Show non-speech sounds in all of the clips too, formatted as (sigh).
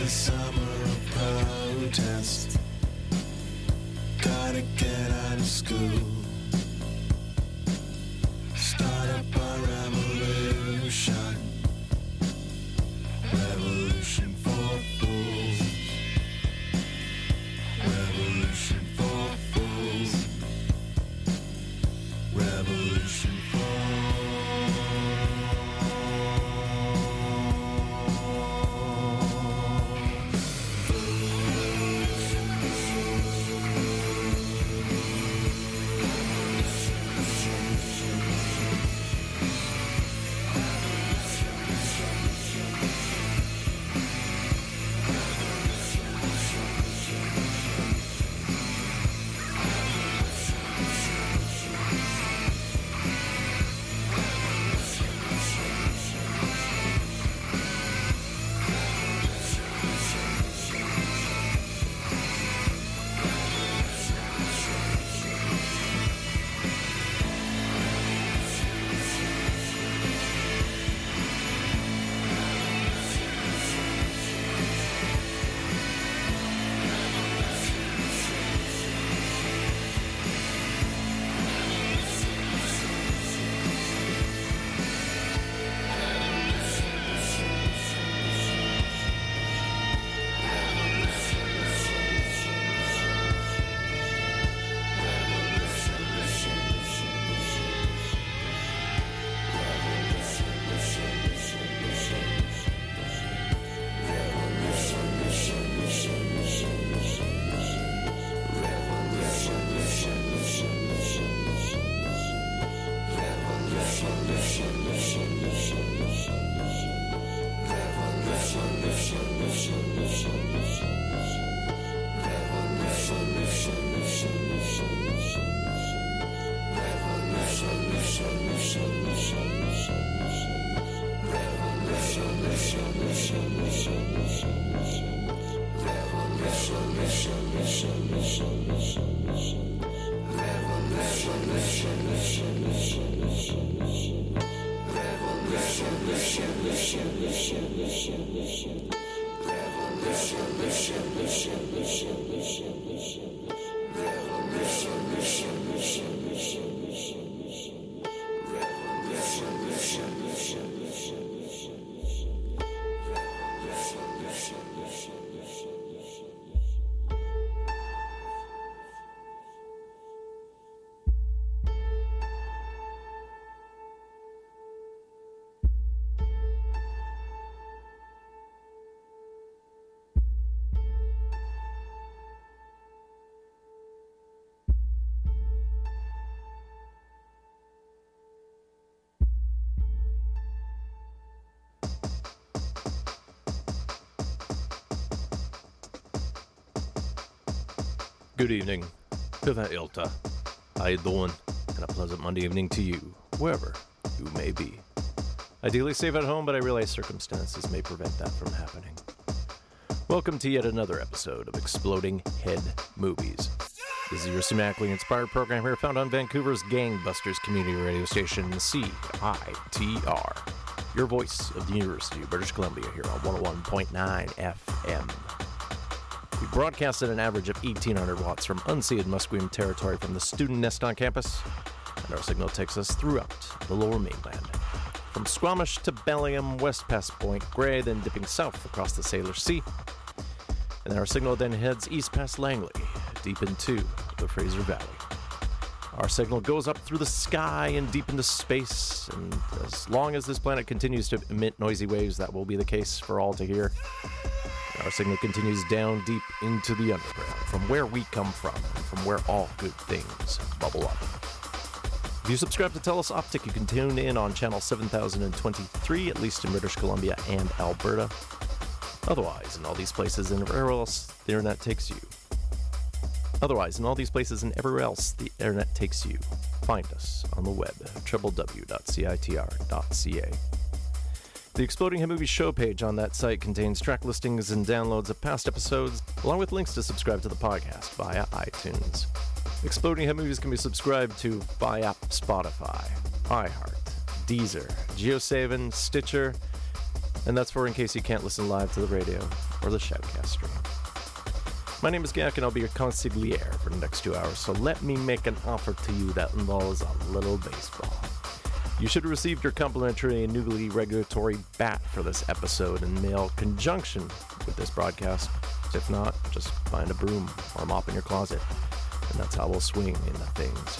Is a summer of protest. Gotta get out of school. Good evening. Hyvää ilta. How you doing? And a pleasant Monday evening to you, wherever you may be. Ideally safe at home, but I realize circumstances may prevent that from happening. Welcome to yet another episode of Exploding Head Movies. This is your cinematically inspired program here found on Vancouver's Gangbusters community radio station, CITR. Your voice of the University of British Columbia here on 101.9 FM. Broadcast at an average of 1800 watts from unceded Musqueam territory from the student nest on campus, and our signal takes us throughout the lower mainland. From Squamish to Bellingham, west past Point Grey, then dipping south across the Salish Sea. And our signal then heads east past Langley, deep into the Fraser Valley. Our signal goes up through the sky and deep into space, and as long as this planet continues to emit noisy waves, that will be the case for all to hear. Our signal continues down deep into the underground, from where we come from, from where all good things bubble up. If you subscribe to Telus Optic, you can tune in on channel 7023, at least in British Columbia and Alberta. Otherwise, in all these places and everywhere else, the internet takes you. Otherwise, in all these places and everywhere else, the internet takes you. Find us on the web, www.citr.ca. The Exploding Head Movies show page on that site contains track listings and downloads of past episodes, along with links to subscribe to the podcast via iTunes. Exploding Head Movies can be subscribed to via Spotify, iHeart, Deezer, GeoSaven, Stitcher, and that's for in case you can't listen live to the radio or the Shoutcast stream. My name is Gak, and I'll be your consigliere for the next two hours, so let me make an offer to you that involves a little baseball. You should have received your complimentary and newly regulatory bat for this episode in mail conjunction with this broadcast. If not, just find a broom or a mop in your closet, and that's how we'll swing into things.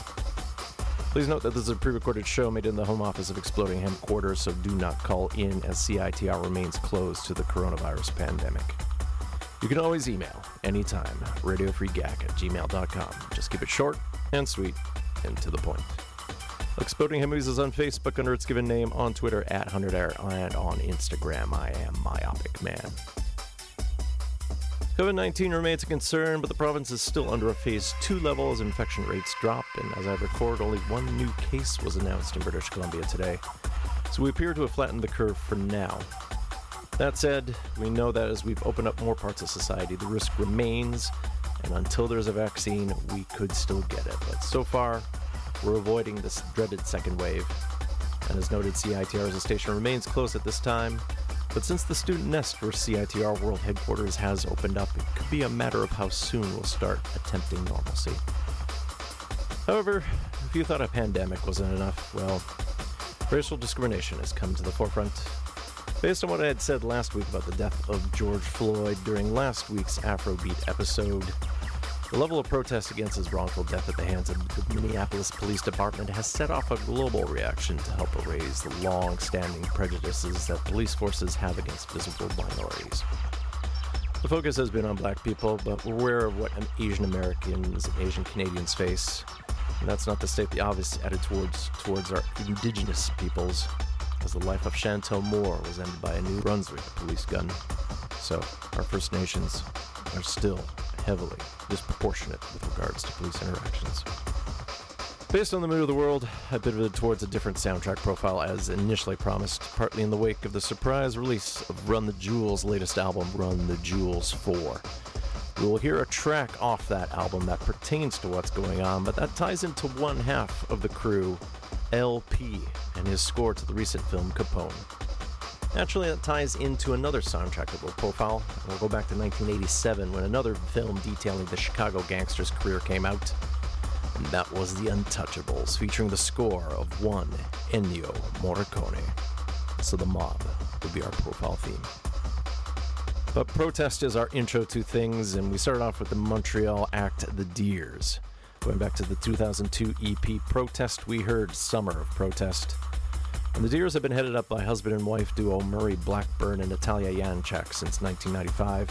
Please note that this is a pre recorded show made in the home office of Exploding Headquarters, so do not call in as CITR remains closed to the coronavirus pandemic. You can always email anytime, radiofreegak at gmail.com. Just keep it short and sweet and to the point. Exploding Head Movies is on Facebook under its given name, on Twitter at 100air, and on Instagram, I am Myopic Man. COVID 19 remains a concern, but the province is still under a phase 2 level as infection rates drop, and as I record, only one new case was announced in British Columbia today. So we appear to have flattened the curve for now. That said, we know that as we've opened up more parts of society, the risk remains, and until there's a vaccine, we could still get it. But so far, we're avoiding this dreaded second wave. And as noted, CITR as a station remains closed at this time. But since the student nest for CITR World Headquarters has opened up, it could be a matter of how soon we'll start attempting normalcy. However, if you thought a pandemic wasn't enough, well, racial discrimination has come to the forefront. Based on what I had said last week about the death of George Floyd during last week's Afrobeat episode, the level of protest against his wrongful death at the hands of the Minneapolis Police Department has set off a global reaction to help erase the long standing prejudices that police forces have against visible minorities. The focus has been on black people, but we're aware of what Asian Americans and Asian Canadians face. And that's not to state the obvious attitude towards, towards our indigenous peoples, as the life of Chantel Moore was ended by a New Brunswick police gun. So, our First Nations are still heavily disproportionate with regards to police interactions. Based on the mood of the world, I pivoted towards a different soundtrack profile as initially promised, partly in the wake of the surprise release of Run the Jewels' latest album, Run the Jewels 4. We will hear a track off that album that pertains to what's going on, but that ties into one half of the crew, El-P, and his score to the recent film Capone. Naturally, that ties into another soundtrack that we'll profile. We'll go back to 1987 when another film detailing the Chicago gangster's career came out. And that was The Untouchables, featuring the score of one Ennio Morricone. So the mob would be our profile theme. But protest is our intro to things, and we started off with the Montreal act The Dears. Going back to the 2002 EP Protest, we heard Summer of Protest. And the Dears have been headed up by husband and wife duo Murray Blackburn and Natalia Yanchak since 1995.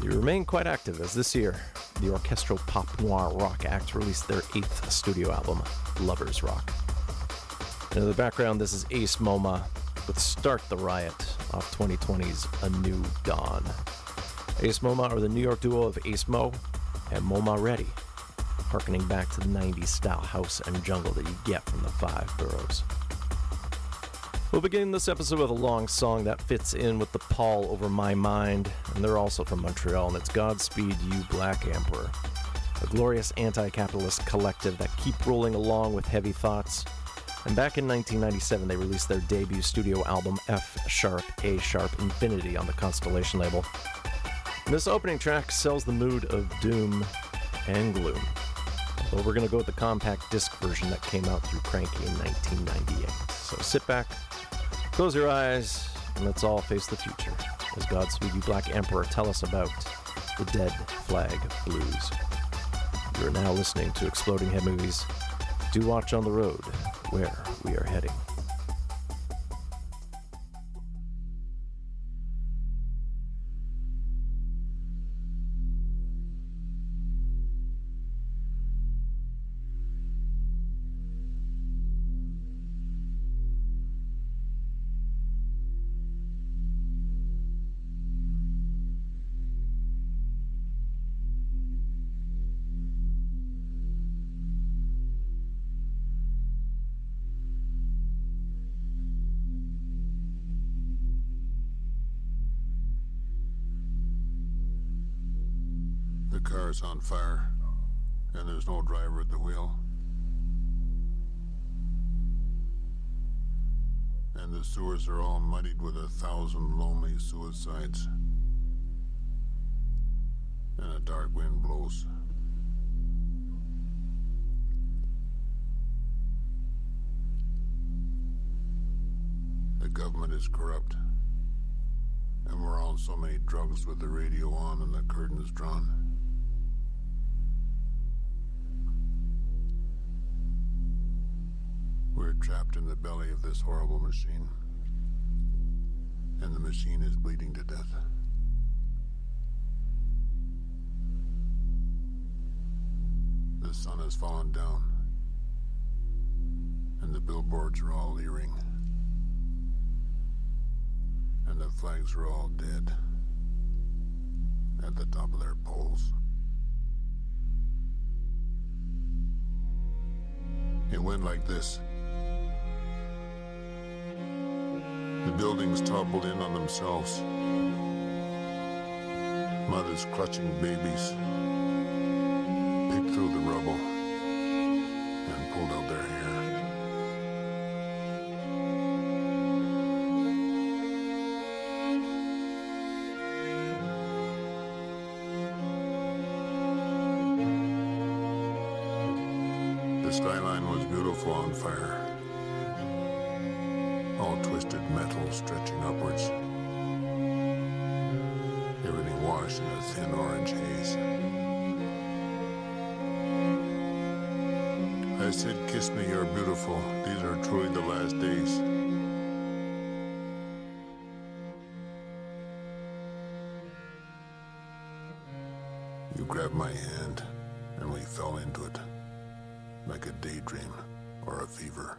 They remain quite active as this year, the orchestral pop noir rock act released their eighth studio album, Lovers Rock. In the background, this is Ace MoMA with Start the Riot off 2020's A New Dawn. Ace MoMA are the New York duo of Ace Mo and MoMA Ready, harkening back to the 90s style house and jungle that you get from the five boroughs. We'll begin this episode with a long song that fits in with the pall over my mind, and they're also from Montreal, and it's Godspeed You Black Emperor, a glorious anti capitalist collective that keep rolling along with heavy thoughts. And back in 1997, they released their debut studio album F Sharp A Sharp Infinity on the Constellation label. And this opening track sells the mood of doom and gloom. But we're going to go with the compact disc version that came out through Kranky in 1998. So sit back, Close your eyes and let's all face the future as Godspeed You Black Emperor tell us about the Dead Flag Blues. You are now listening to Exploding Head Movies. Do watch on the road where we are heading. Car's on fire, and there's no driver at the wheel. And the sewers are all muddied with a thousand lonely suicides. And a dark wind blows. The government is corrupt. And we're on so many drugs with the radio on and the curtains drawn. We're trapped in the belly of this horrible machine. And the machine is bleeding to death. The sun has fallen down. And the billboards are all leering. And the flags are all dead. At the top of their poles. It went like this. The buildings toppled in on themselves. Mothers clutching babies picked through the rubble and pulled out their hair. Grabbed my hand, and we fell into it like a daydream or a fever.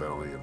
Valley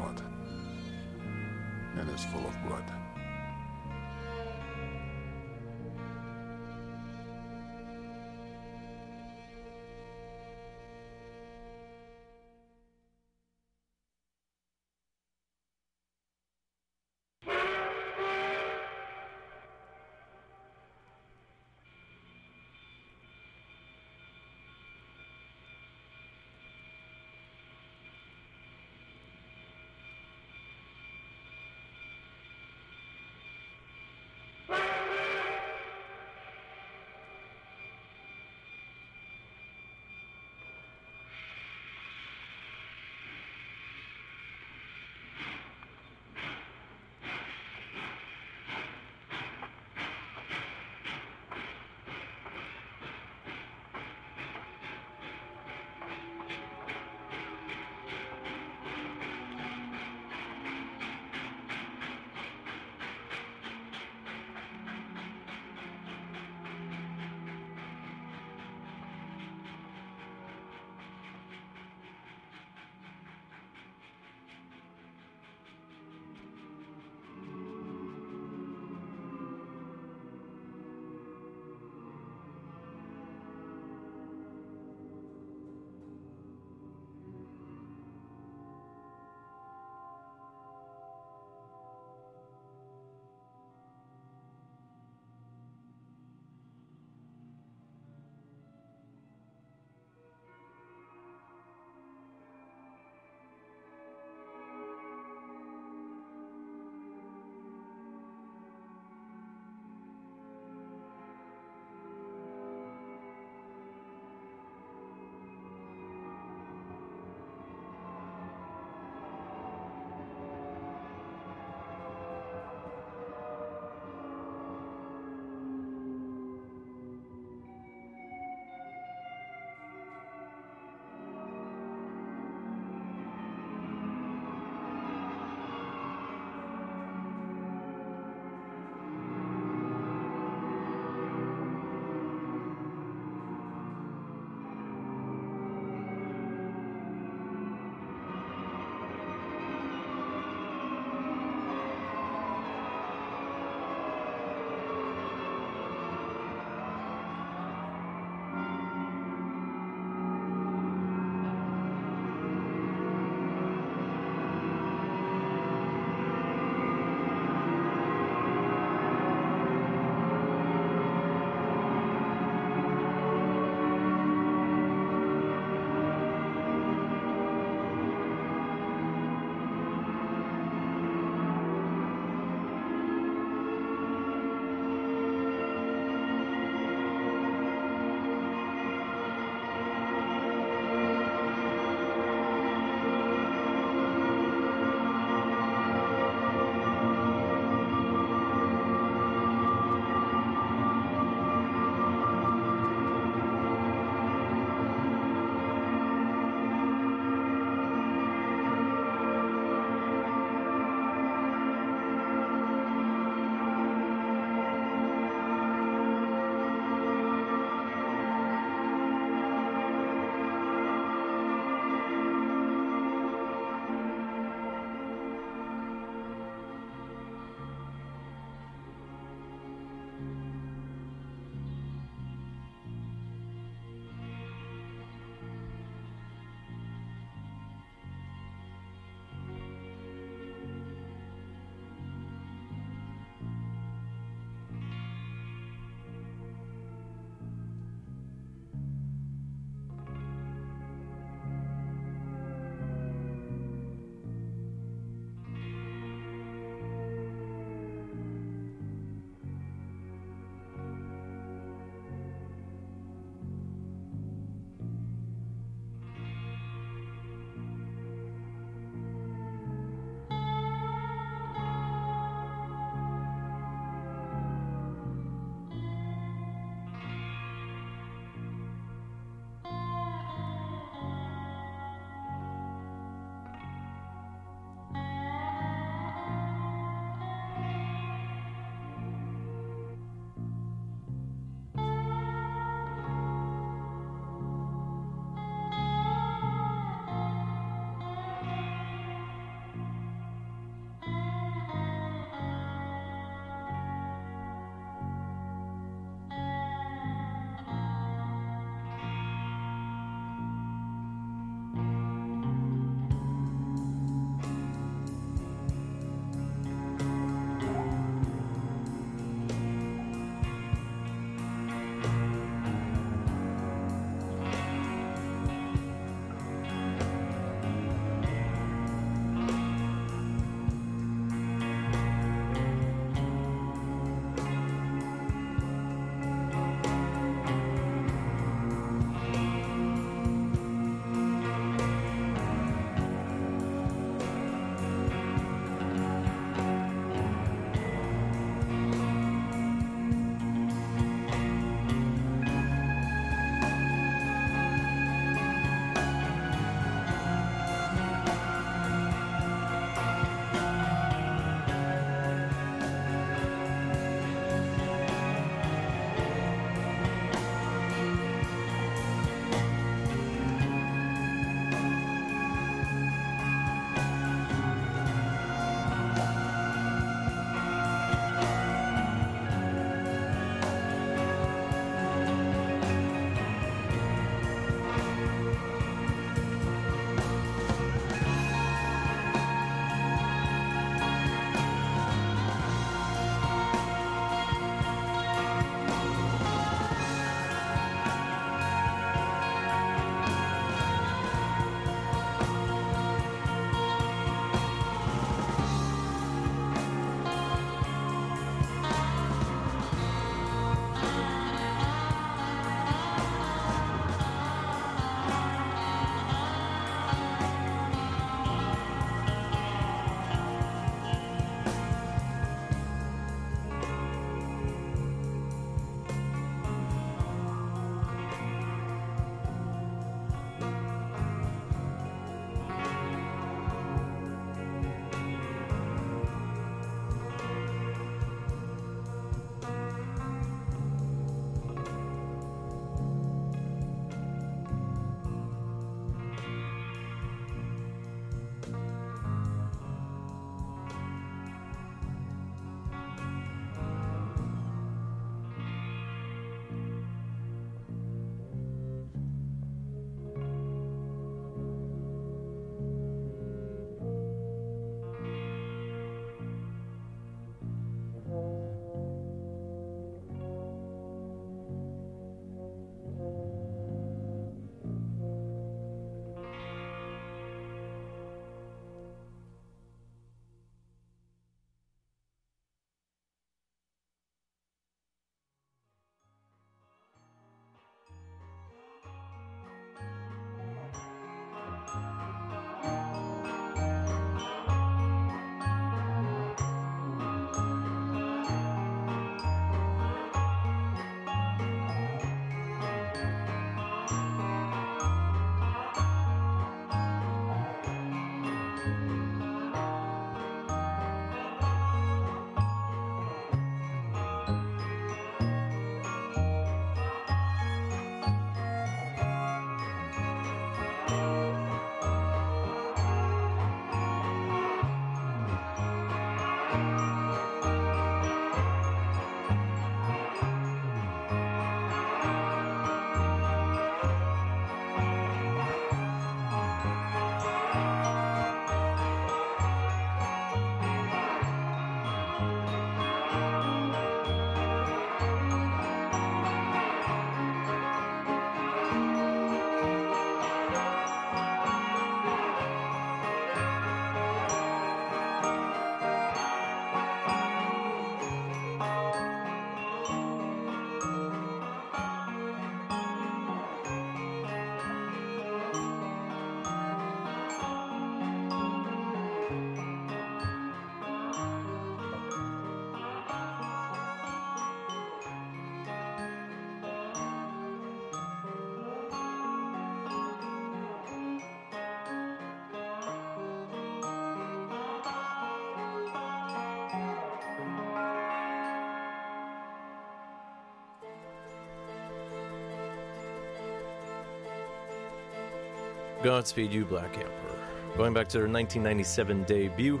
Godspeed You, Black Emperor. Going back to their 1997 debut,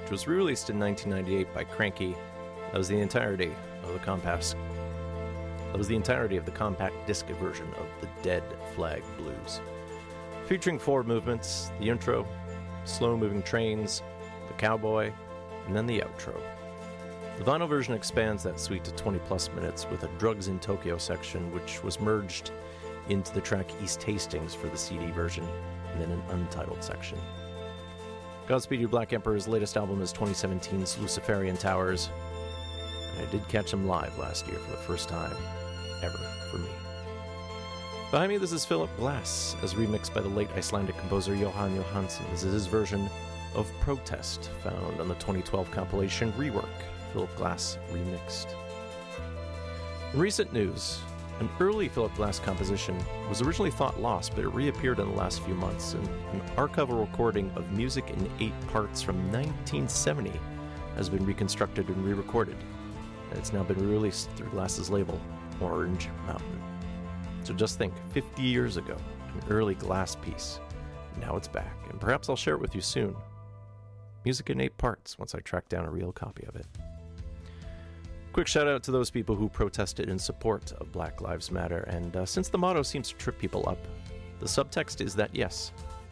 which was re released in 1998 by Kranky, that was the entirety of the compact. That was the entirety of the compact disc version of the Dead Flag Blues. Featuring four movements the intro, slow moving trains, the cowboy, and then the outro. The vinyl version expands that suite to 20 plus minutes with a Drugs in Tokyo section, which was merged into the track East Hastings for the CD version, and then an untitled section. Godspeed You Black Emperor's latest album is 2017's Luciferian Towers, and I did catch him live last year for the first time ever for me. Behind me, this is Philip Glass, as remixed by the late Icelandic composer Jóhann Jóhannsson. This is his version of Protest, found on the 2012 compilation Rework, Philip Glass Remixed. In recent news, an early Philip Glass composition was originally thought lost, but it reappeared in the last few months, and an archival recording of music in eight parts from 1970 has been reconstructed and re recorded, and it's now been released through Glass's label, Orange Mountain. So just think 50 years ago, an early Glass piece. Now it's back, and perhaps I'll share it with you soon. Music in eight parts once I track down a real copy of it. Quick shout out to those people who protested in support of Black Lives Matter, and uh, since the motto seems to trip people up, the subtext is that yes,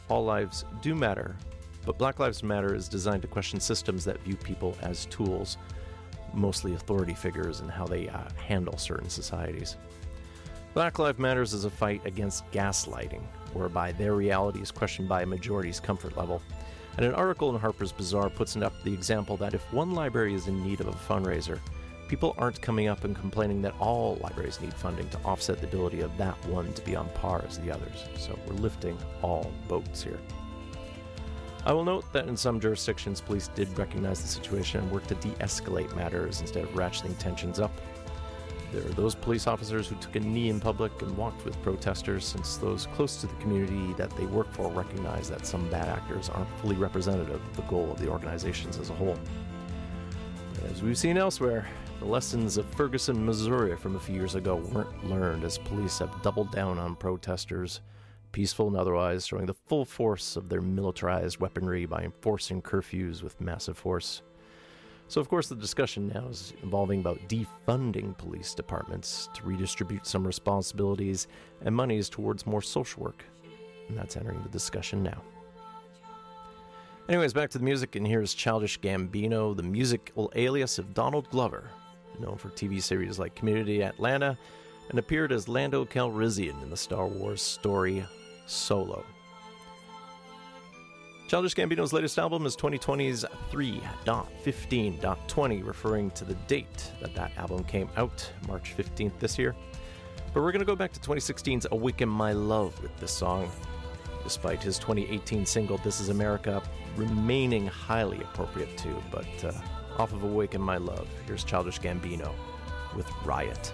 all lives do matter, but Black Lives Matter is designed to question systems that view people as tools, mostly authority figures, and how they uh, handle certain societies. Black Lives Matters is a fight against gaslighting, whereby their reality is questioned by a majority's comfort level. And an article in Harper's Bazaar puts up the example that if one library is in need of a fundraiser, people aren't coming up and complaining that all libraries need funding to offset the ability of that one to be on par as the others. So we're lifting all boats here. I will note that in some jurisdictions, police did recognize the situation and worked to de escalate matters instead of ratcheting tensions up. There are those police officers who took a knee in public and walked with protesters, since those close to the community that they work for recognize that some bad actors aren't fully representative of the goal of the organizations as a whole. But As we've seen elsewhere, the lessons of Ferguson, Missouri from a few years ago weren't learned as police have doubled down on protesters, peaceful and otherwise, showing the full force of their militarized weaponry by enforcing curfews with massive force. So, of course, the discussion now is involving about defunding police departments to redistribute some responsibilities and monies towards more social work. And that's entering the discussion now. Anyways, back to the music, and here's Childish Gambino, the musical alias of Donald Glover, known for TV series like Community Atlanta, and appeared as Lando Calrissian in the Star Wars story Solo. Childish Gambino's latest album is 2020's 3.15.20, referring to the date that that album came out, March 15th this year. But we're going to go back to 2016's Awaken My Love with this song, despite his 2018 single This Is America remaining highly appropriate too. But uh, off of Awaken My Love, here's Childish Gambino with Riot.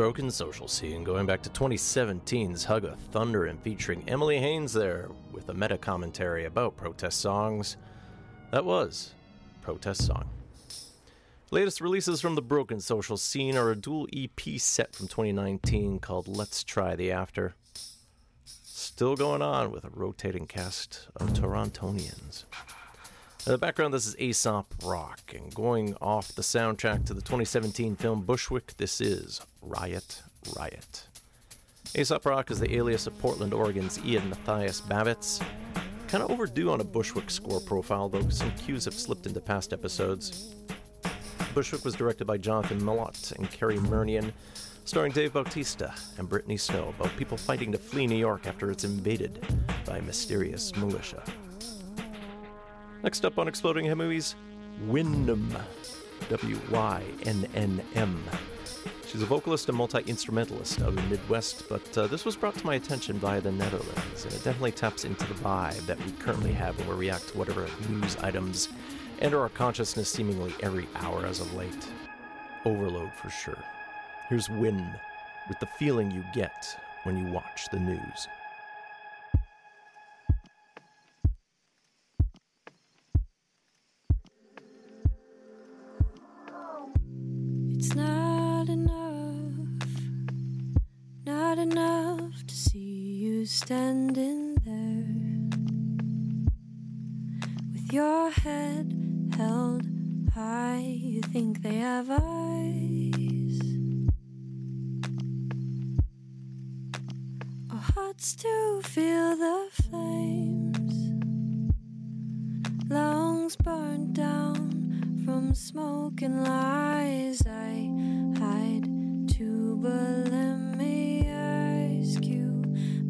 Broken Social Scene, going back to 2017's Hug of Thunder and featuring Emily Haines there with a meta commentary about protest songs. That was Protest Song. Latest releases from the Broken Social Scene are a dual EP set from 2019 called Let's Try the After. Still going on with a rotating cast of Torontonians. In the background, this is Aesop Rock, and going off the soundtrack to the 2017 film Bushwick, this is Riot Riot. Aesop Rock is the alias of Portland, Oregon's Ian Matthias Bavitz. Kind of overdue on a Bushwick score profile, though some cues have slipped into past episodes. Bushwick was directed by Jonathan Milott and Cary Murnion, starring Dave Bautista and Brittany Snow, about people fighting to flee New York after it's invaded by a mysterious militia. Next up on Exploding Head Movies, Wynnm. W Y N N M. She's a vocalist and multi instrumentalist of the Midwest, but uh, this was brought to my attention via the Netherlands, and it definitely taps into the vibe that we currently have when we react to whatever news items enter our consciousness seemingly every hour as of late. Overload for sure. Here's Win with the feeling you get when you watch the news. It's not enough, not enough to see you standing there with your head held high. You think they have eyes, our hearts to feel the flames, lungs burned down from smoke and lies. I hide to but let me ask you,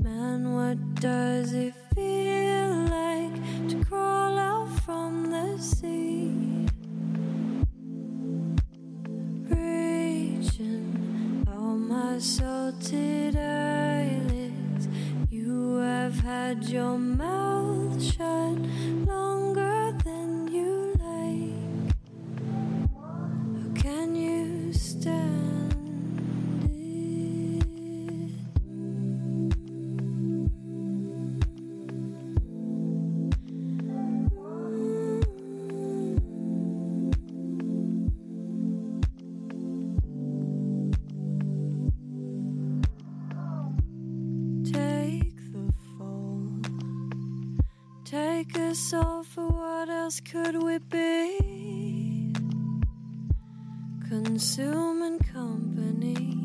man, what does it feel like to crawl out from the sea? Reaching out my salted eyelids, you have had your mouth shut could we be? Consuming company,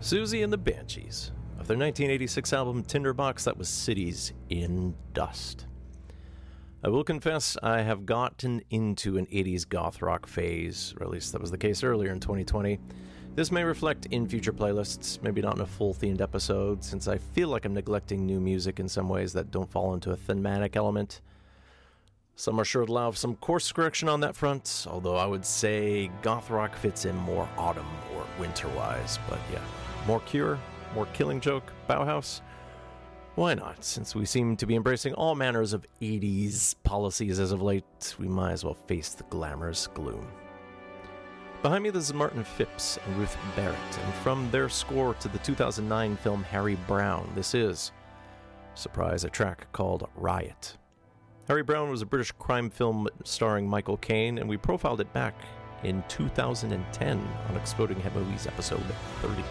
Siouxsie and the Banshees. Of their 1986 album Tinderbox, that was Cities in Dust. I will confess I have gotten into an 80s goth rock phase, or at least that was the case earlier in 2020. This may reflect in future playlists, maybe not in a full themed episode, since I feel like I'm neglecting new music in some ways that don't fall into a thematic element. Some are sure to allow some course correction on that front, although I would say goth rock fits in more autumn or winter wise, but yeah. More Cure, more Killing Joke, Bauhaus. Why not? Since we seem to be embracing all manners of 80s policies as of late, we might as well face the glamorous gloom. Behind me, this is Martin Phipps and Ruth Barrett, and from their score to the 2009 film Harry Brown, this is, surprise, a track called Riot. Harry Brown was a British crime film starring Michael Caine, and we profiled it back in 2010 on Exploding Head Movies episode 30.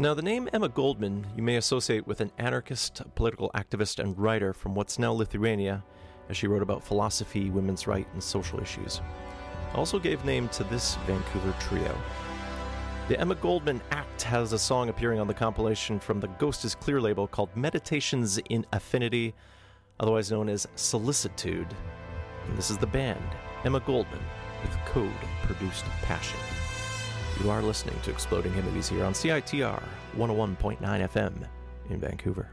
Now, the name Emma Goldman you may associate with an anarchist, political activist, and writer from what's now Lithuania, as she wrote about philosophy, women's rights, and social issues. Also gave name to this Vancouver trio. The Emma Goldman Act has a song appearing on the compilation from the Ghost is Clear label called Meditations in Affinity, otherwise known as Solicitude. And this is the band, Emma Goldman, with Code Produced Passion. You are listening to Exploding Head here on CITR 101.9 FM in Vancouver.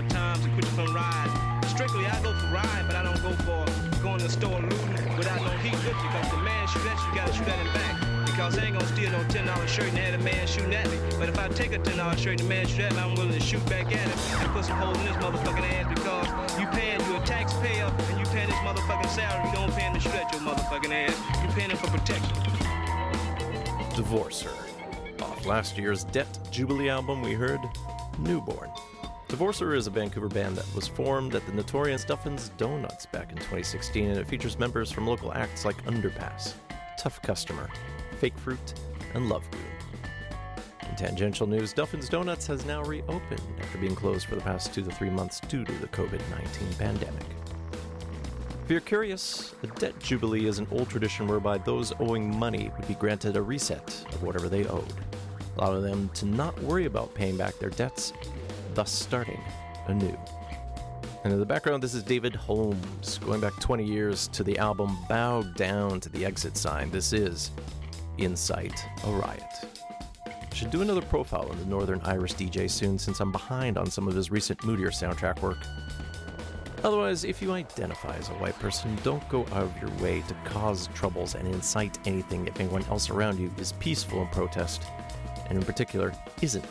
And a of times to quit you from ride. Strictly, I go for ride, but I don't go for going to the store looting without no heat with you. Because the man shoot at you, gotta shoot at him back. Because I ain't gonna steal no $10 shirt and have a man shooting at me. But if I take a $10 shirt and the man shoot at me, I'm willing to shoot back at him and put some holes in this motherfucking ass because you paying, you a taxpayer and you paying this motherfucking salary. You don't pay him to shoot at your motherfucking ass. You paying him for protection. Divorcer. Off last year's Debt Jubilee album, we heard Newborn. Divorcer is a Vancouver band that was formed at the notorious Duffins Donuts back in 2016, and it features members from local acts like Underpass, Tough Customer, Fake Fruit, and Love Glue. In tangential news, Duffins Donuts has now reopened after being closed for the past two to three months due to the COVID 19 pandemic. If you're curious, a debt jubilee is an old tradition whereby those owing money would be granted a reset of whatever they owed, allowing them to not worry about paying back their debts, thus starting anew. And in the background, this is David Holmes, going back 20 years to the album Bow Down to the Exit Sign. This is Incite a Riot. Should do another profile on the Northern Irish DJ soon since I'm behind on some of his recent moodier soundtrack work. Otherwise, if you identify as a white person, don't go out of your way to cause troubles and incite anything if anyone else around you is peaceful in protest, and in particular, isn't.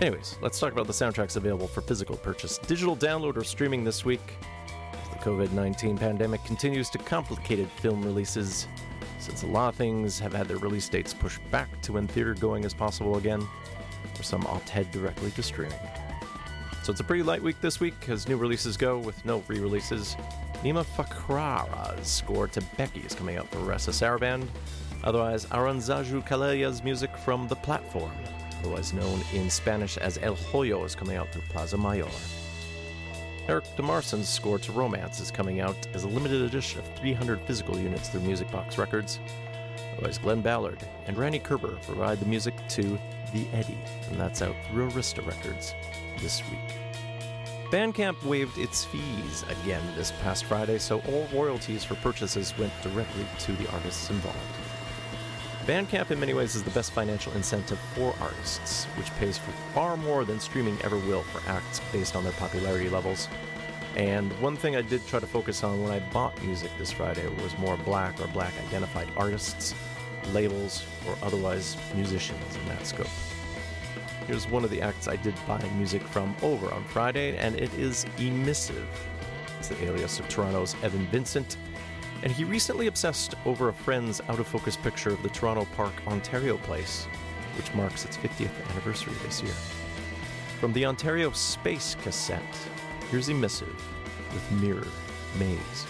Anyways, let's talk about the soundtracks available for physical purchase, digital download, or streaming this week. The COVID 19 pandemic continues to complicate film releases, since a lot of things have had their release dates pushed back to when theater going is possible again, or some opt head directly to streaming. So it's a pretty light week this week as new releases go with no re releases. Nima Fakhrara's score to Becky is coming out Varèse Sarabande. Otherwise, Aránzazu Calleja's music from The Platform, otherwise known in Spanish as El Hoyo, is coming out through Plaza Mayor. Eric Demarsan's score to Romance is coming out as a limited edition of 300 physical units through Music Box Records. Otherwise, Glen Ballard and Randy Kerber provide the music to The Eddy, and that's out through Arista Records this week. Bandcamp waived its fees again this past Friday, so all royalties for purchases went directly to the artists involved. Bandcamp, in many ways, is the best financial incentive for artists, which pays for far more than streaming ever will for acts based on their popularity levels. And one thing I did try to focus on when I bought music this Friday was more black or black identified artists, labels, or otherwise musicians in that scope. Here's one of the acts I did buy music from over on Friday, and it is Emissive. It's the alias of Toronto's Evan Vincent, and he recently obsessed over a friend's out of focus picture of the Toronto Park, Ontario place, which marks its 50th anniversary this year. From the Ontario Space cassette, here's Emissive with Mirror Maze.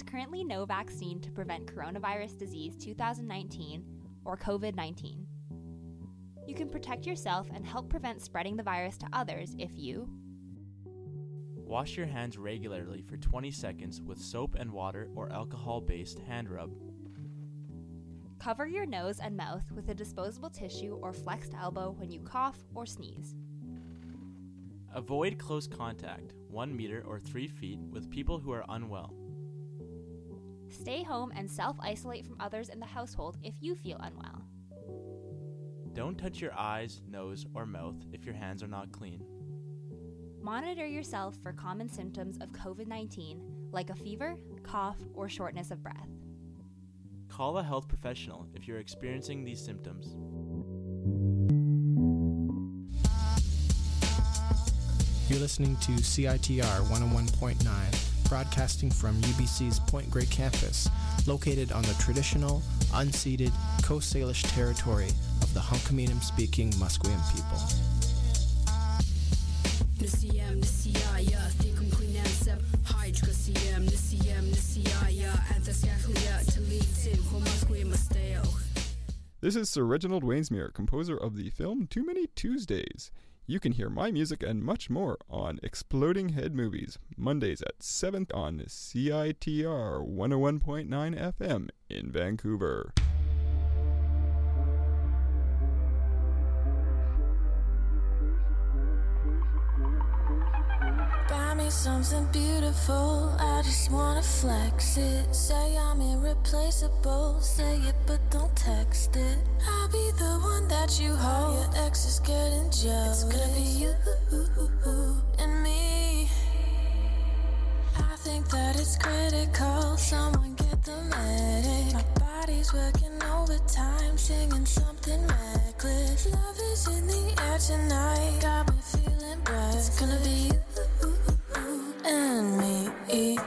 Is currently no vaccine to prevent coronavirus disease 2019 or COVID 19. You can protect yourself and help prevent spreading the virus to others if you Wash your hands regularly for 20 seconds with soap and water or alcohol based hand rub. cover your nose and mouth with a disposable tissue or flexed elbow when you cough or sneeze. Avoid close contact, 1 meter or 3 feet, with people who are unwell. Stay home and self isolate from others in the household if you feel unwell. Don't touch your eyes, nose, or mouth if your hands are not clean. Monitor yourself for common symptoms of COVID 19 like a fever, cough, or shortness of breath. Call a health professional if you're experiencing these symptoms. You're listening to CITR 101.9, broadcasting from UBC's Point Grey campus, located on the traditional, unceded Coast Salish territory of the Hunkaminam speaking Musqueam people. Nisiyam nisiyaya thikum kuinansab hajj kasiyam nisiyam nisiyaya antaskakuya talitim homaskwe masteo. This is Sir Reginald Wainsmere, composer of the film Too Many Tuesdays. You can hear my music and much more on Exploding Head Movies, Mondays at 7 on CITR 101.9 FM in Vancouver. Something beautiful, I just wanna flex it. Say I'm irreplaceable, say it but don't text it. I'll be the one that you hold. Your ex is getting jealous. It's gonna be you and me. I think that it's critical. Someone get the medic. My body's working overtime, singing something reckless. Love is in the air tonight. Got me feeling bright. It's gonna be you and me.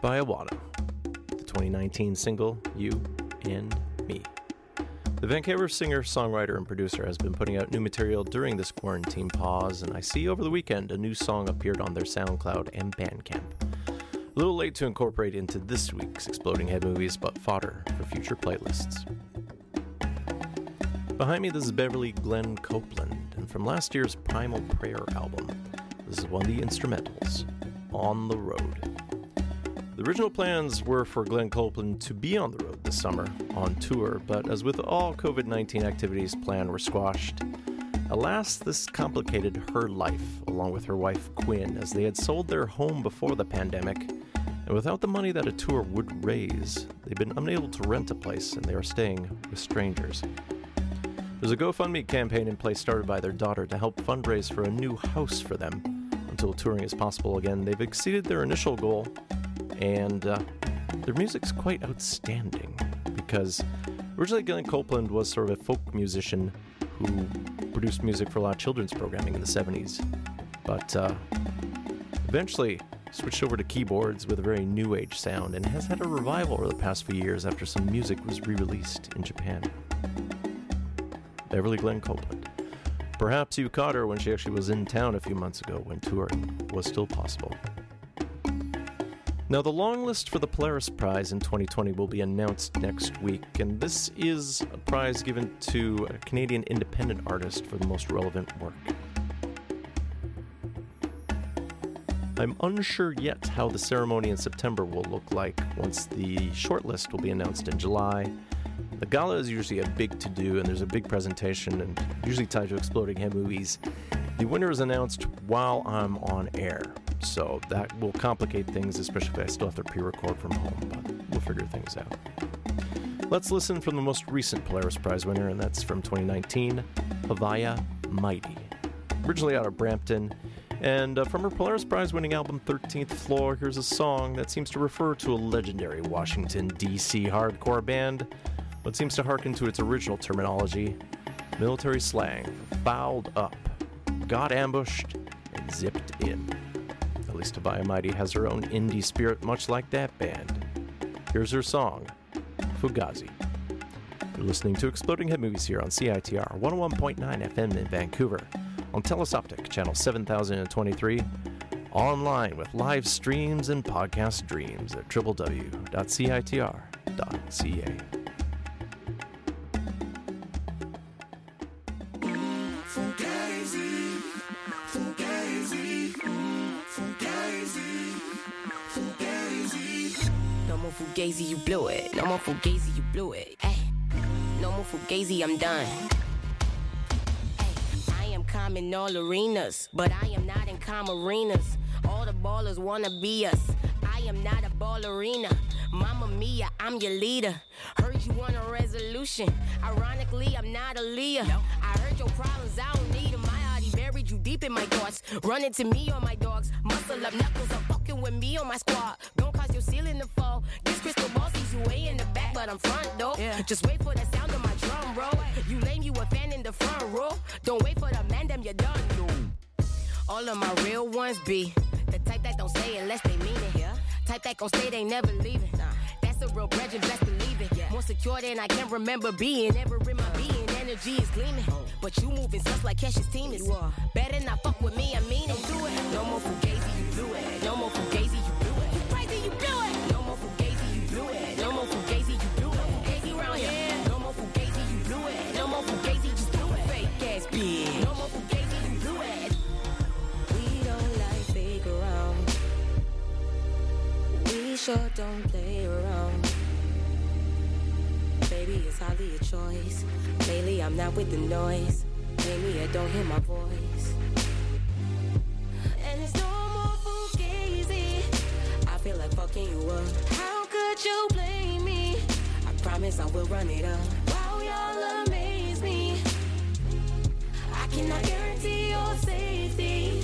By Awano, the 2019 single You and Me. The Vancouver singer, songwriter, and producer has been putting out new material during this quarantine pause, and I see over the weekend a new song appeared on their SoundCloud and Bandcamp. A little late to incorporate into this week's Exploding Head movies, but fodder for future playlists. Behind me, this is Beverly Glenn Copeland, and from last year's Primal Prayer album, this is one of the instrumentals, On the Road. The original plans were for Glenn Copeland to be on the road this summer on tour, but as with all COVID 19 activities planned were squashed, alas, this complicated her life along with her wife Quinn as they had sold their home before the pandemic. And without the money that a tour would raise, they've been unable to rent a place and they are staying with strangers. There's a GoFundMe campaign in place started by their daughter to help fundraise for a new house for them. Until touring is possible again, they've exceeded their initial goal and uh, their music's quite outstanding because originally Glenn Copeland was sort of a folk musician who produced music for a lot of children's programming in the 70s, but uh, eventually switched over to keyboards with a very new age sound and has had a revival over the past few years after some music was re released in Japan. Beverly Glenn Copeland. Perhaps you caught her when she actually was in town a few months ago when touring was still possible. Now, the long list for the Polaris Prize in 2020 will be announced next week, and this is a prize given to a Canadian independent artist for the most relevant work. I'm unsure yet how the ceremony in September will look like once the shortlist will be announced in July. The gala is usually a big to do, and there's a big presentation, and usually tied to exploding head movies. The winner is announced while I'm on air, so that will complicate things, especially if I still have to pre record from home, but we'll figure things out. Let's listen from the most recent Polaris Prize winner, and that's from 2019, Haviah Mighty. Originally out of Brampton, and uh, from her Polaris Prize winning album 13th Floor, here's a song that seems to refer to a legendary Washington, D.C. hardcore band, but seems to hearken to its original terminology military slang, fouled up, got ambushed, and zipped in least Haviah Mighty has her own indie spirit, much like that band. Here's her song, Fugazi. You're listening to Exploding Head Movies here on CITR 101.9 FM in Vancouver, on Telus Optik, channel 7023, online with live streams and podcast dreams at www.citr.ca. Fugazi, you blew it. No more Fugazi, you blew it. Ay. No more Fugazi, I'm done. I am calm in all arenas, but I am not in calm arenas. All the ballers wanna be us. I am not a ballerina. Mama Mia, I'm your leader. Heard you want a resolution. Ironically, I'm not a Leah. No. I heard your problems, I don't need them. Buried you deep in my thoughts. Running to me on my dogs. Muscle up knuckles, I'm fucking with me on my squad. Don't cause your ceiling to fall. This crystal ball sees you way in the back, but I'm front though. Yeah. Just wait for the sound of my drum roll. You lame, you a fan in the front row. Don't wait for the man, them you done. No. All of my real ones be the type that don't say unless they mean it. Yeah. Type that gon' stay, they never leaving. Nah. That's a real bridge and best believe it. Yeah. More secure than I can remember being. Ever in my being, energy is gleaming. But you moving just like Cash's team is. Better not fuck with me, I mean it. Don't it. No more Fugazi, you blew it. No more Fugazi, you blew it. You crazy, you blew it. No more Fugazi, you blew it. No more Fugazi, you blew it. Fugazi round here. No more Fugazi, you blew it. No more Fugazi, just do it. Fake ass bitch. No more Fugazi, you blew it. We don't like fake around. We sure don't play around. Baby, it's a choice. Lately, I'm not with the noise. Maybe I don't hear my voice. And it's no more fugazi. I feel like fucking you up. How could you blame me? I promise I will run it up. Wow, y'all amaze me. I cannot guarantee your safety.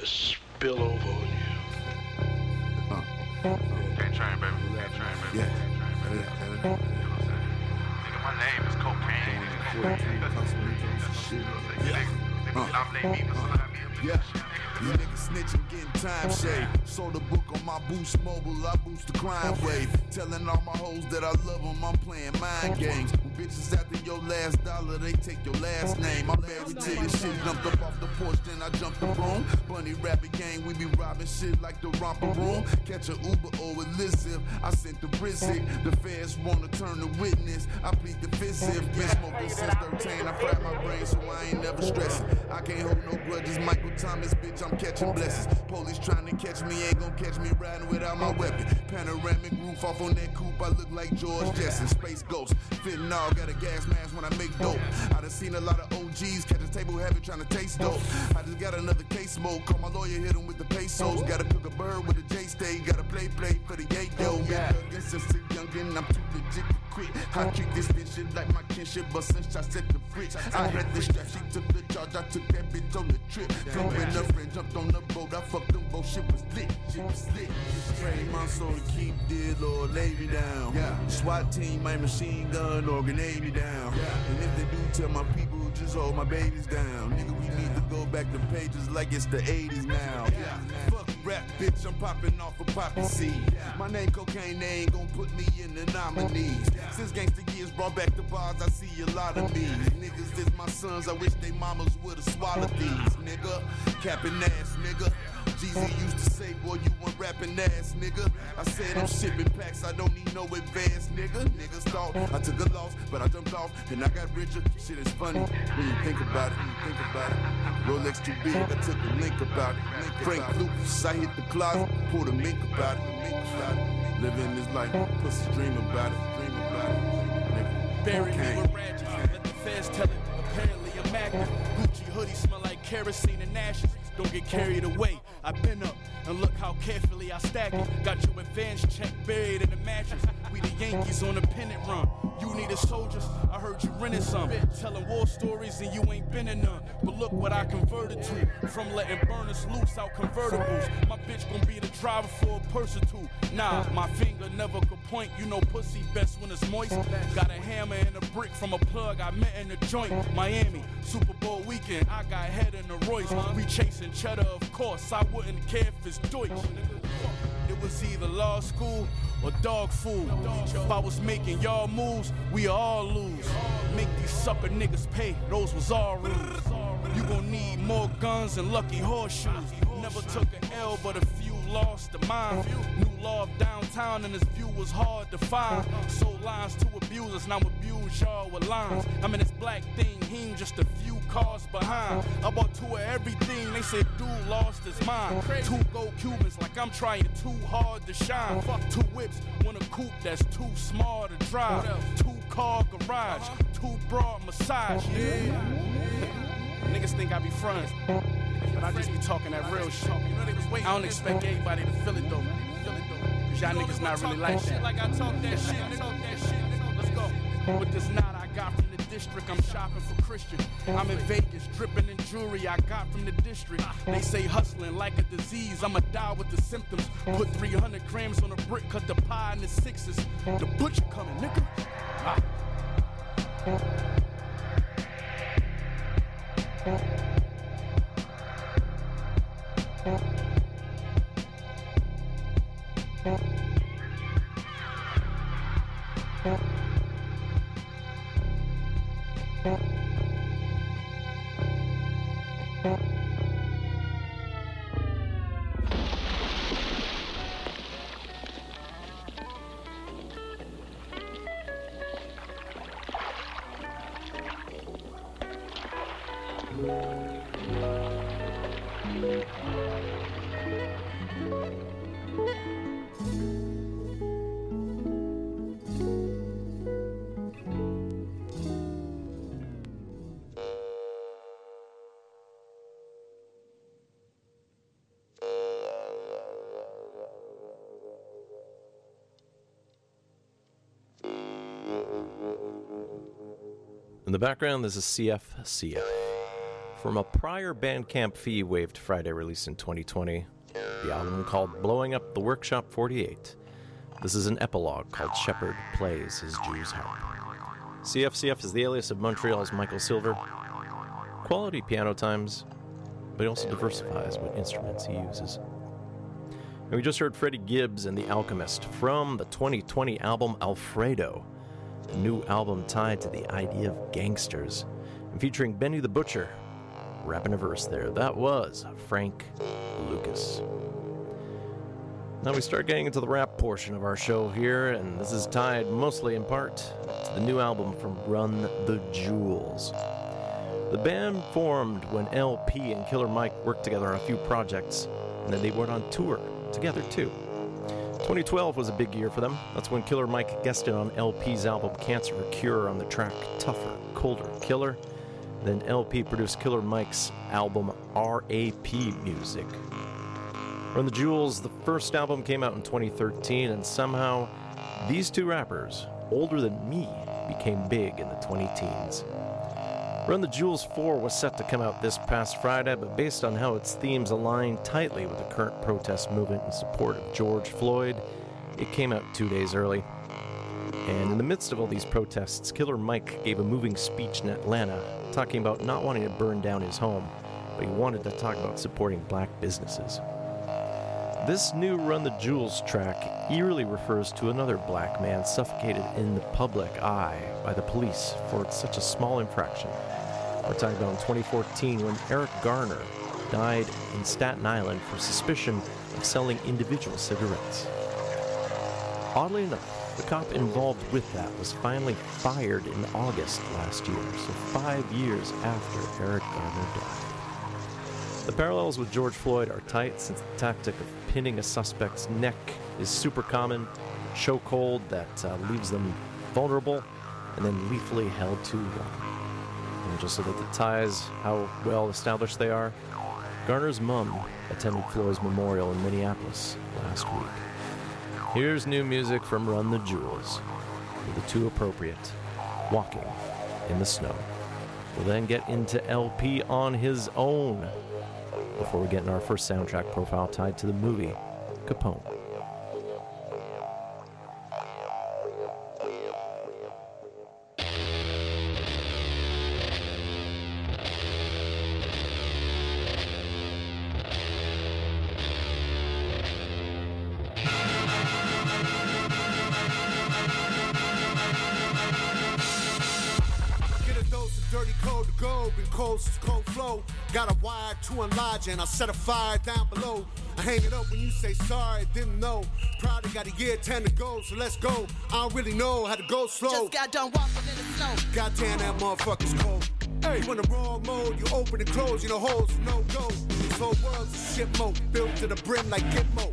Just spill over on you. K-Train, baby. K-Train, baby. Yeah. Nigga, my name is cocaine. (laughs) Yeah. Uh. Uh. You niggas snitching, getting time shade. Sold a book on my boost mobile, I boost the crime wave. Telling all my hoes that I love them, I'm playing mind games. When bitches after your last dollar, they take your last name. I'm married to this shit, jumped up off the porch, then I jumped the room. Bunny rabbit gang, we be robbing shit like the romper room. Catch a Uber or Elizabeth, I sent the Brizzy. The feds wanna turn the witness, I plead the fifth. Been smoking since 13, I fried my brain so I ain't never stressing. I can't hold no grudges, Michael Thomas, bitch, I'm catching blessings. Police trying to catch me, ain't gonna catch me riding without my weapon. Panoramic roof off on that coupe, I look like George Jetson. Space Ghost, fentanyl, got a gas mask when I make dope. I done seen a lot of OGs catch a table heavy trying to taste dope. I just got another case smoke, call my lawyer, hit him with the pesos. Gotta cook a bird with a J stay, gotta play play for the yay yo. Yeah, since a youngin', I'm too legit to quit. I treat this bitch shit like my kinship, but since I set the fridge, I had the strap, she took the charge, I took that bitch on the trip. Flew in the friend, jumped on the boat, I fucked them both, shit was lit, shit was lit. Pray my soul to keep dead, Lord, lay me down. Yeah. SWAT team, my machine gun, or grenade me down. Yeah. And if they do tell my people, just hold my babies down. Nigga, we need to go back to pages like it's the 80s now. Yeah. Fuck rap, bitch, I'm popping off a poppy seed. My name cocaine, they ain't gon' put me in the nominees. Since gangsta years brought back the bars, I see a lot of these. Niggas is my sons, I wish they mamas would've swallowed these. Nigga, capping ass, nigga. Jeezy used to say, boy, you want rapping ass, nigga. I said I'm shipping packs, I don't need no advance, nigga. Niggas thought I took a loss, but I jumped off and I got richer. Shit is funny when you think about it, when you think about it. Rolex too big, I took a link about it. Frank Lucas, I hit the closet, pulled a mink about it, mink about it. Living this life, pussy dream about it, dream about it. Nigga. Okay. with ratchets. Let the feds tell it. Apparently I'm active. Gucci hoodie smell like kerosene and ashes. Don't get carried away. I've been up and look how carefully I stack it. Got your advance check buried in the mattress. We the Yankees on a pennant run. You needed soldiers. I heard you rented some. Telling war stories and you ain't been in none. But look what I converted to. From letting burners loose out convertibles. My bitch gon' be the driver for a purse or two. Nah, my finger never could point. You know pussy best when it's moist. Got a hammer and a brick from a plug I met in the joint. Miami, Super Bowl weekend. I got head in the Royce. We chasing cheddar, of course. I wouldn't care if it's Deutsch. It was either law school or dog food. If I was making y'all moves, we all lose. Make these sucker niggas pay, those was all rules. You gon' need more guns and lucky horseshoes. Never took an L, but a few lost a mind. New of downtown, and this view was hard to find. Sold lines to abusers, now abuse y'all with lines. I'm in this black thing, he just a few cars behind. I bought two of everything, they said dude lost his mind. Two gold Cubans, like I'm trying too hard to shine. Fuck Two whips, one a coupe that's too small to drive. Two car garage, two broad massage. Yeah. Niggas think I be frontin', but I just be talking that real shit. I don't expect anybody to feel it though. Cause y'all niggas not really like that. Like I talk that shit, nigga. that shit. Let's go. With this knot I got from the district, I'm shopping for Christian. I'm in Vegas, dripping in jewelry I got from the district. They say hustling like a disease, I'ma die with the symptoms. Put 300 grams on a brick, cut the pie in the sixes. The butcher coming, nigga. Ah. In the background, this is CF CF. from a prior Bandcamp fee waived Friday release in 2020, the album called Blowing Up the Workshop 48. This is an epilogue called Shepherd Plays His Jew's Harp. CFCF is the alias of Montreal's Michael Silver. Quality piano times, but he also diversifies what instruments he uses. And we just heard Freddie Gibbs and The Alchemist from the 2020 album Alfredo, new album tied to the idea of gangsters, and featuring Benny the Butcher rapping a verse there. That was Frank Lucas. Now we start getting into the rap portion of our show here, and this is tied mostly in part to the new album from Run the Jewels. The band formed when El-P and Killer Mike worked together on a few projects, and then they went on tour together too. 2012 was a big year for them. That's when Killer Mike guested on El-P's album Cancer Cure on the track Tougher, Colder, Killer. Then El-P produced Killer Mike's album RAP Music. Run the Jewels, the first album came out in 2013, and somehow these two rappers, older than me, became big in the 20 teens. Run the Jewels 4 was set to come out this past Friday, but based on how its themes align tightly with the current protest movement in support of George Floyd, it came out two days early. And in the midst of all these protests, Killer Mike gave a moving speech in Atlanta talking about not wanting to burn down his home, but he wanted to talk about supporting black businesses. This new Run the Jewels track eerily refers to another black man suffocated in the public eye by the police for such a small infraction. We're talking about in 2014 when Eric Garner died in Staten Island for suspicion of selling individual cigarettes. Oddly enough, the cop involved with that was finally fired in August last year, so five years after Eric Garner died. The parallels with George Floyd are tight since the tactic of pinning a suspect's neck is super common, chokehold that uh, leaves them vulnerable, and then lethally held too long. And just so that the ties, how well established they are, Garner's mum attended Floyd's memorial in Minneapolis last week. Here's new music from Run the Jewels, with the two appropriate Walking in the Snow. We'll then get into El-P on his own before we get in our first soundtrack profile tied to the movie Capone. Fire down below. I hang it up when you say sorry, didn't know. Probably got a year, ten to go, so let's go. I don't really know how to go slow. Just got done walking in the snow. Goddamn, that motherfucker's cold. Hey. In the wrong mode, you open and close, you know holes, no go. This whole world's a shit mode, built to the brim like Gitmo.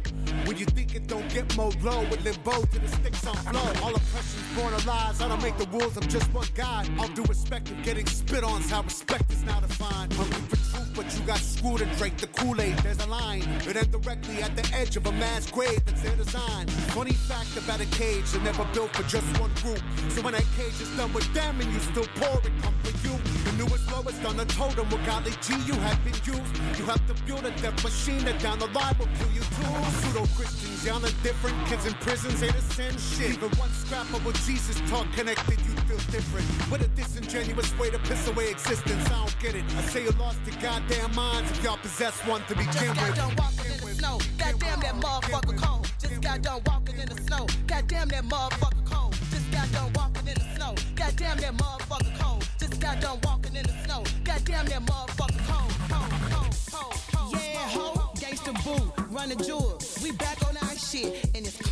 When you think it don't get more low, with limbo to the sticks on flow. All oppression's born of lies, I don't make the rules, I'm just one guy. All due respect of getting spit on's how respect is now defined. Hungry for but you got screwed and drank the Kool-Aid. There's a line, it ends directly at the edge of a mass grave that's their design. Funny fact about a cage, they're never built for just one group. So when that cage is done with them and you still pour it, come for you. The newest, lowest on the totem, with golly G you have been used. You have to build a death machine that down the line will kill you too. Pseudo Christians, y'all are different. Kids in prisons ain't the same shit. Even one scrap of what Jesus taught connected, you feel different. What a disingenuous way to piss away existence. I don't get it. I say you lost your goddamn minds if y'all possess one to begin Just got with. done walking in the snow. Goddamn that motherfucker cold. Just got done walking in the snow. Goddamn that motherfucker cold. Just got done walking in the snow. Goddamn that motherfucker cold. Just got done walking in the snow. Goddamn that motherfucker cold. Cold, cold, cold, cold. Yeah, ho, gangsta boo, run the jewel. We back on our shit, and it's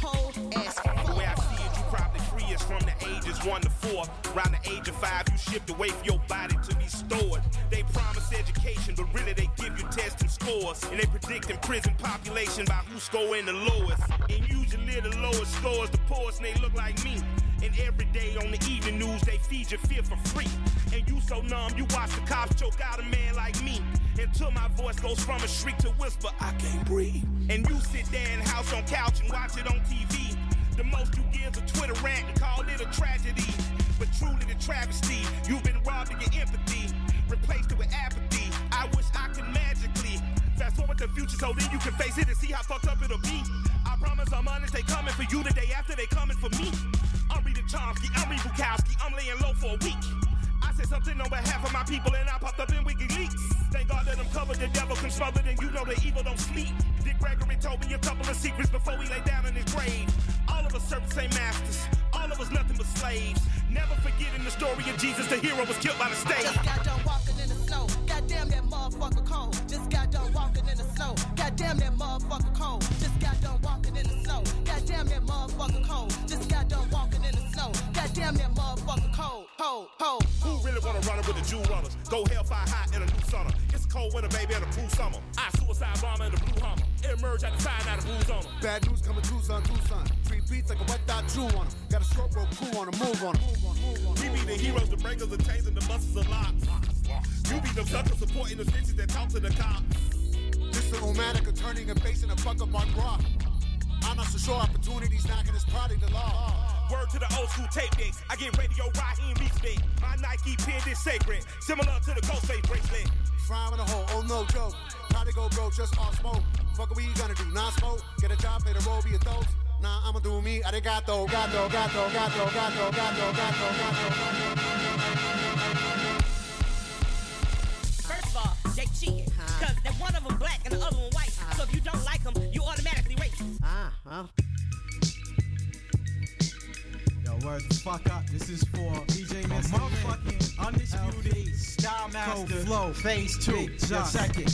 ages one to four. Around the age of five, you shipped away for your body to be stored. They promise education, but really they give you tests and scores. And they predicting prison population by who's scoring the lowest. And usually the lowest scores the poorest, and they look like me. And every day on the evening news, they feed you fear for free. And you so numb, you watch the cops choke out a man like me. Until my voice goes from a shriek to whisper, I can't breathe. And you sit there in the house on couch and watch it on TV. The most you give a Twitter rant and call it a tragedy. But truly the travesty, you've been robbed of your empathy, replaced it with apathy. I wish I could magically fast forward the future so then you can face it and see how fucked up it'll be. I promise I'm honest, they coming for you the day after they coming for me. I'm reading Chomsky, I'm reading Bukowski, I'm laying low for a week. Said something on behalf of my people and I popped up in WikiLeaks. Thank God that I'm covered, the devil can smother, and you know the evil don't sleep. Dick Gregory told me a couple of secrets before he lay down in his grave. All of us the same masters, all of us nothing but slaves. Never forgetting the story of Jesus, the hero was killed by the state. Just got done walking in the snow. Goddamn that motherfucker cold. Just got done walking in the snow. Goddamn that motherfucker with the Jew runners? Go hellfire high in a new summer. It's a cold winter, baby, and a cool summer. I suicide bomber in a blue hummer. Emerge at the side, out of blues on 'em. Bad news coming Tucson, Tucson. Three beats like a wet dot chew on 'em. Got a stroke rope cool on 'em, move on 'em. We be the heroes, the breakers, the chains, and the muscles of locks. You be the suckers supporting the snitches that talk to the cops. This is Omatic turning and facing a fuck up on guap. I'm not so sure opportunities knocking is probably the law. Word to the old school tape decks. I get radio Raheem respect. My Nike pin is sacred, similar to the Ghostface bracelet. Frying in a hole, oh no joke. Probably go bro, just all smoke. Fuck what we gonna do, non smoke. Get a job, play the role, be a those. Nah, I'ma do me. Arigato, gato, gato, gato, gato, gato, gato, gato. First of all, they cheating. Cause that one of them black and the other one white. So if you don't like them, you automatically racist. Ah, huh? Word the fuck up. This is for DJ Mr. Motherfucking Undisputed Style Master Flow Phase 2. Your second.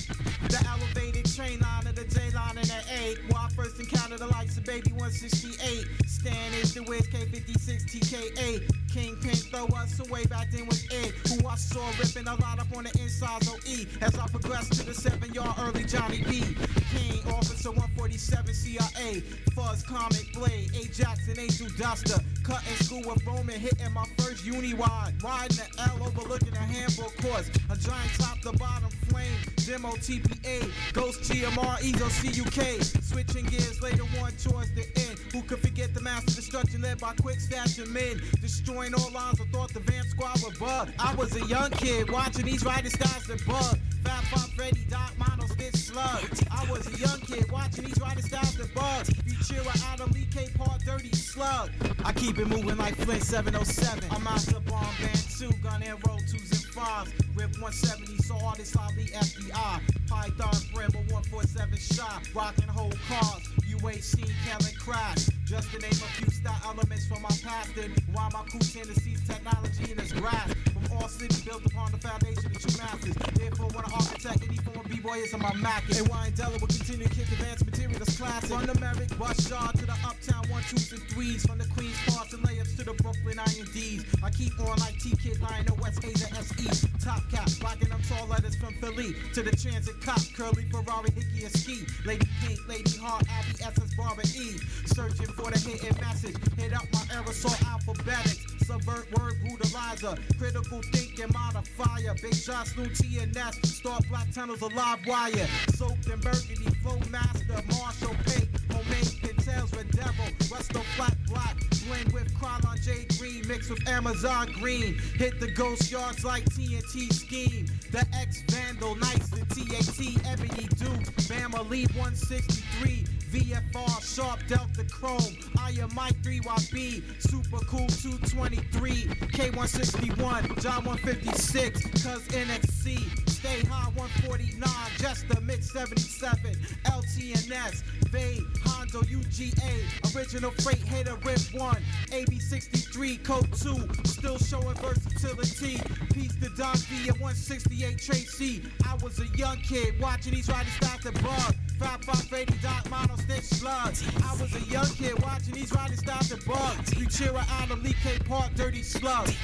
The elevated train line of the J line and the A. Where I first encountered the likes of Baby 168. Stan is the Wiz K56 TKA. Kingpin throw us away back then was Ed. Who I saw ripping a lot up on the insides OE. As I progressed to the seven yard early Johnny B. King, Officer 147 CIA. Fuzz Comic Blade. A Jackson Angel Duster. Cutting school with Roman. Hitting my first uni wide. Riding the L overlooking the handbook course. A giant top to bottom flame. Demo TPA. Ghost TMR. Ezo CUK. Switching gears later on towards the end. Who could forget the massive destruction led by quick stash and men? Destroying all lines. I thought the Van Squad would bug. I was a young kid watching these riding styles that bug. Fat Pop Freddy, Doc Models, Stitch Slug. I was a young kid watching these riding styles that bug. Futura Adam Lee K Part Dirty Slug. I keep it moving like Flint 707. I'm out the bomb band 2, gun and roll 2s and 5s. Rip 170, so artists Ali FBI. Python Brembo 147 shot. Rockin' whole cars. UHC, Kellen Crash. Just to name a few style elements from my past and why my crew Tennessee's technology in its grasp. From all cities built upon the foundation of true masters. Therefore, when I architect any form of B-boy is on my Mac. And why Della will continue to kick advanced material that's classic. From the Merrick Bus Yard to the Uptown 1, 2s, and 3s. From the Queens Parts and layups to the Brooklyn INDs. I keep on like T-Kid, Lion, West Asia SE. Top cap, rocking them tall letters from Philly to the Transit Cop. Curly Ferrari, Hickey, and Ski. Lady Pink, Lady Heart, Abby, Essence, Barbara E. Searching for the hidden message. Hit up my aerosol alphabetics. Subvert word brutalizer. Critical thinking modifier. Big shots, new T and S. Start black tunnels, a live wire. Soaked in burgundy, flow master. Marshall Pate. Homemade pintails with devil. Resto flat black. Blend with Krylon J Green. Mixed with Amazon Green. Hit the ghost yards like TNT scheme. The X Vandal, Knights, the TAT, Ebony Duke. Bama Lee 163. VFR, Sharp Delta Chrome, I am Mike 3YB, Super Cool 223, K161, John 156, Cuz NXC, Stay High 149, just the Mix 77, LTNS, Vade, Hondo UGA, Original Freight Hater Rip 1, AB 63, Code 2, still showing versatility, Peace to Don V and 168 Tracy. I was a young kid watching these that bug. Fat Five Eighty Dot Mono Stitch Slugs. I was a young kid watching these riding styles that bug. Futura Adam Lee K Park Dirty Slugs.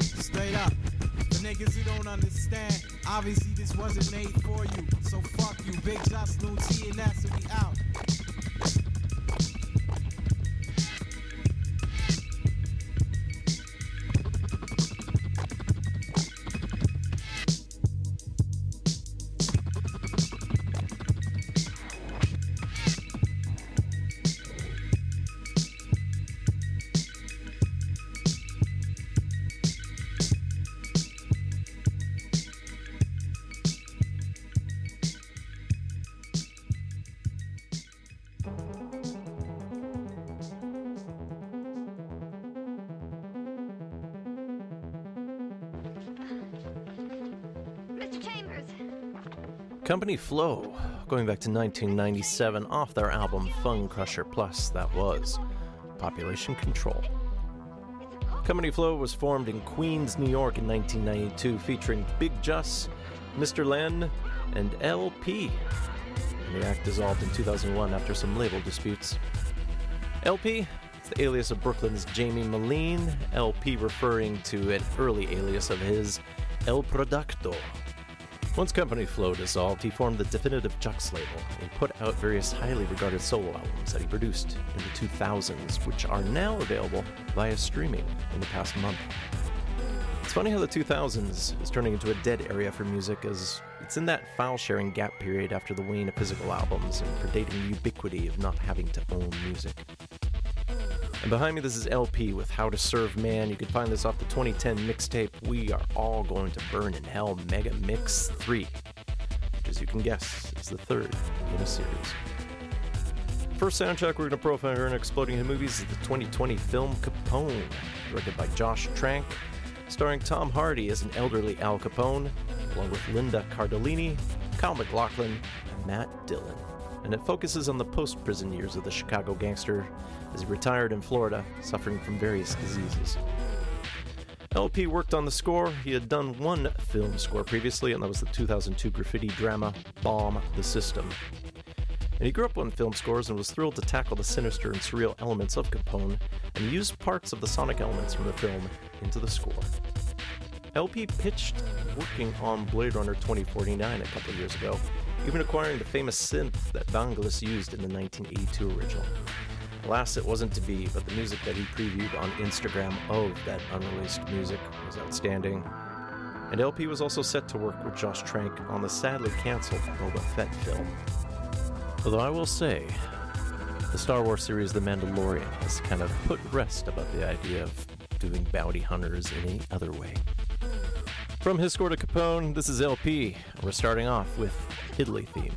Straight up. Niggas who don't understand, obviously this wasn't made for you. So fuck you, Big Just Lou T and that's we out. Company Flow, going back to 1997 off their album Funcrusher Plus, that was Population Control. Company Flow was formed in Queens, New York in 1992, featuring Big Juss, Mr. Len, and El-P. And the act dissolved in 2001 after some label disputes. Is the alias of Brooklyn's Jaime Meline, El-P referring to an early alias of his, El Producto. Once Company Flow dissolved, he formed the Definitive Jux label and put out various highly regarded solo albums that he produced in the 2000s, which are now available via streaming in the past month. It's funny how the 2000s is turning into a dead area for music, as it's in that file sharing gap period after the wane of physical albums and predating the ubiquity of not having to own music. And behind me, this is El-P with How to Serve Man. You can find this off the 2010 mixtape We Are All Going to Burn in Hell Mega Mix 3, which, as you can guess, is the third in a series. First soundtrack we're going to profile here in Exploding Head Movies is the 2020 film Capone, directed by Josh Trank, starring Tom Hardy as an elderly Al Capone, along with Linda Cardellini, Kyle MacLachlan, and Matt Dillon. And it focuses on the post prison years of the Chicago gangster as he retired in Florida, suffering from various diseases. El-P worked on the score. He had done one film score previously, and that was the 2002 graffiti drama Bomb the System. And he grew up on film scores and was thrilled to tackle the sinister and surreal elements of Capone and used parts of the sonic elements from the film into the score. El-P pitched working on Blade Runner 2049 a couple years ago, even acquiring the famous synth that Vangelis used in the 1982 original. Alas, it wasn't to be, but the music that he previewed on Instagram of that unreleased music was outstanding. And El-P was also set to work with Josh Trank on the sadly cancelled Boba Fett film. Although I will say, the Star Wars series The Mandalorian has kind of put rest about the idea of doing bounty hunters any other way. From his score to Capone, this is El-P. We're starting off with Italy theme.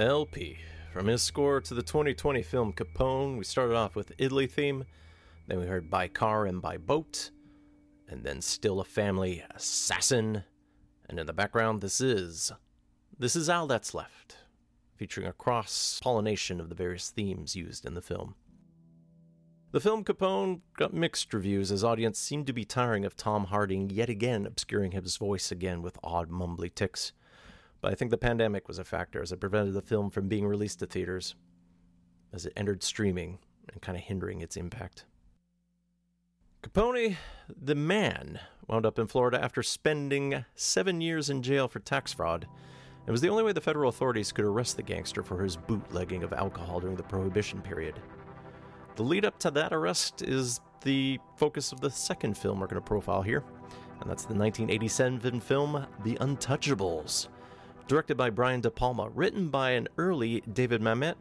El-P. From his score to the 2020 film Capone, we started off with Italy theme, then we heard By Car and By Boat, and then Still a Family Assassin. And in the background, this is This is All That's Left, featuring a cross pollination of the various themes used in the film. The film Capone got mixed reviews as audience seemed to be tiring of Tom Harding yet again obscuring his voice again with odd mumbly ticks but I think the pandemic was a factor as it prevented the film from being released to theaters as it entered streaming and kind of hindering its impact. Capone, the man, wound up in Florida after spending seven years in jail for tax fraud. It was the only way the federal authorities could arrest the gangster for his bootlegging of alcohol during the Prohibition period. The lead up to that arrest is the focus of the second film we're going to profile here, and that's the 1987 film The Untouchables directed by Brian De Palma, written by an early David Mamet,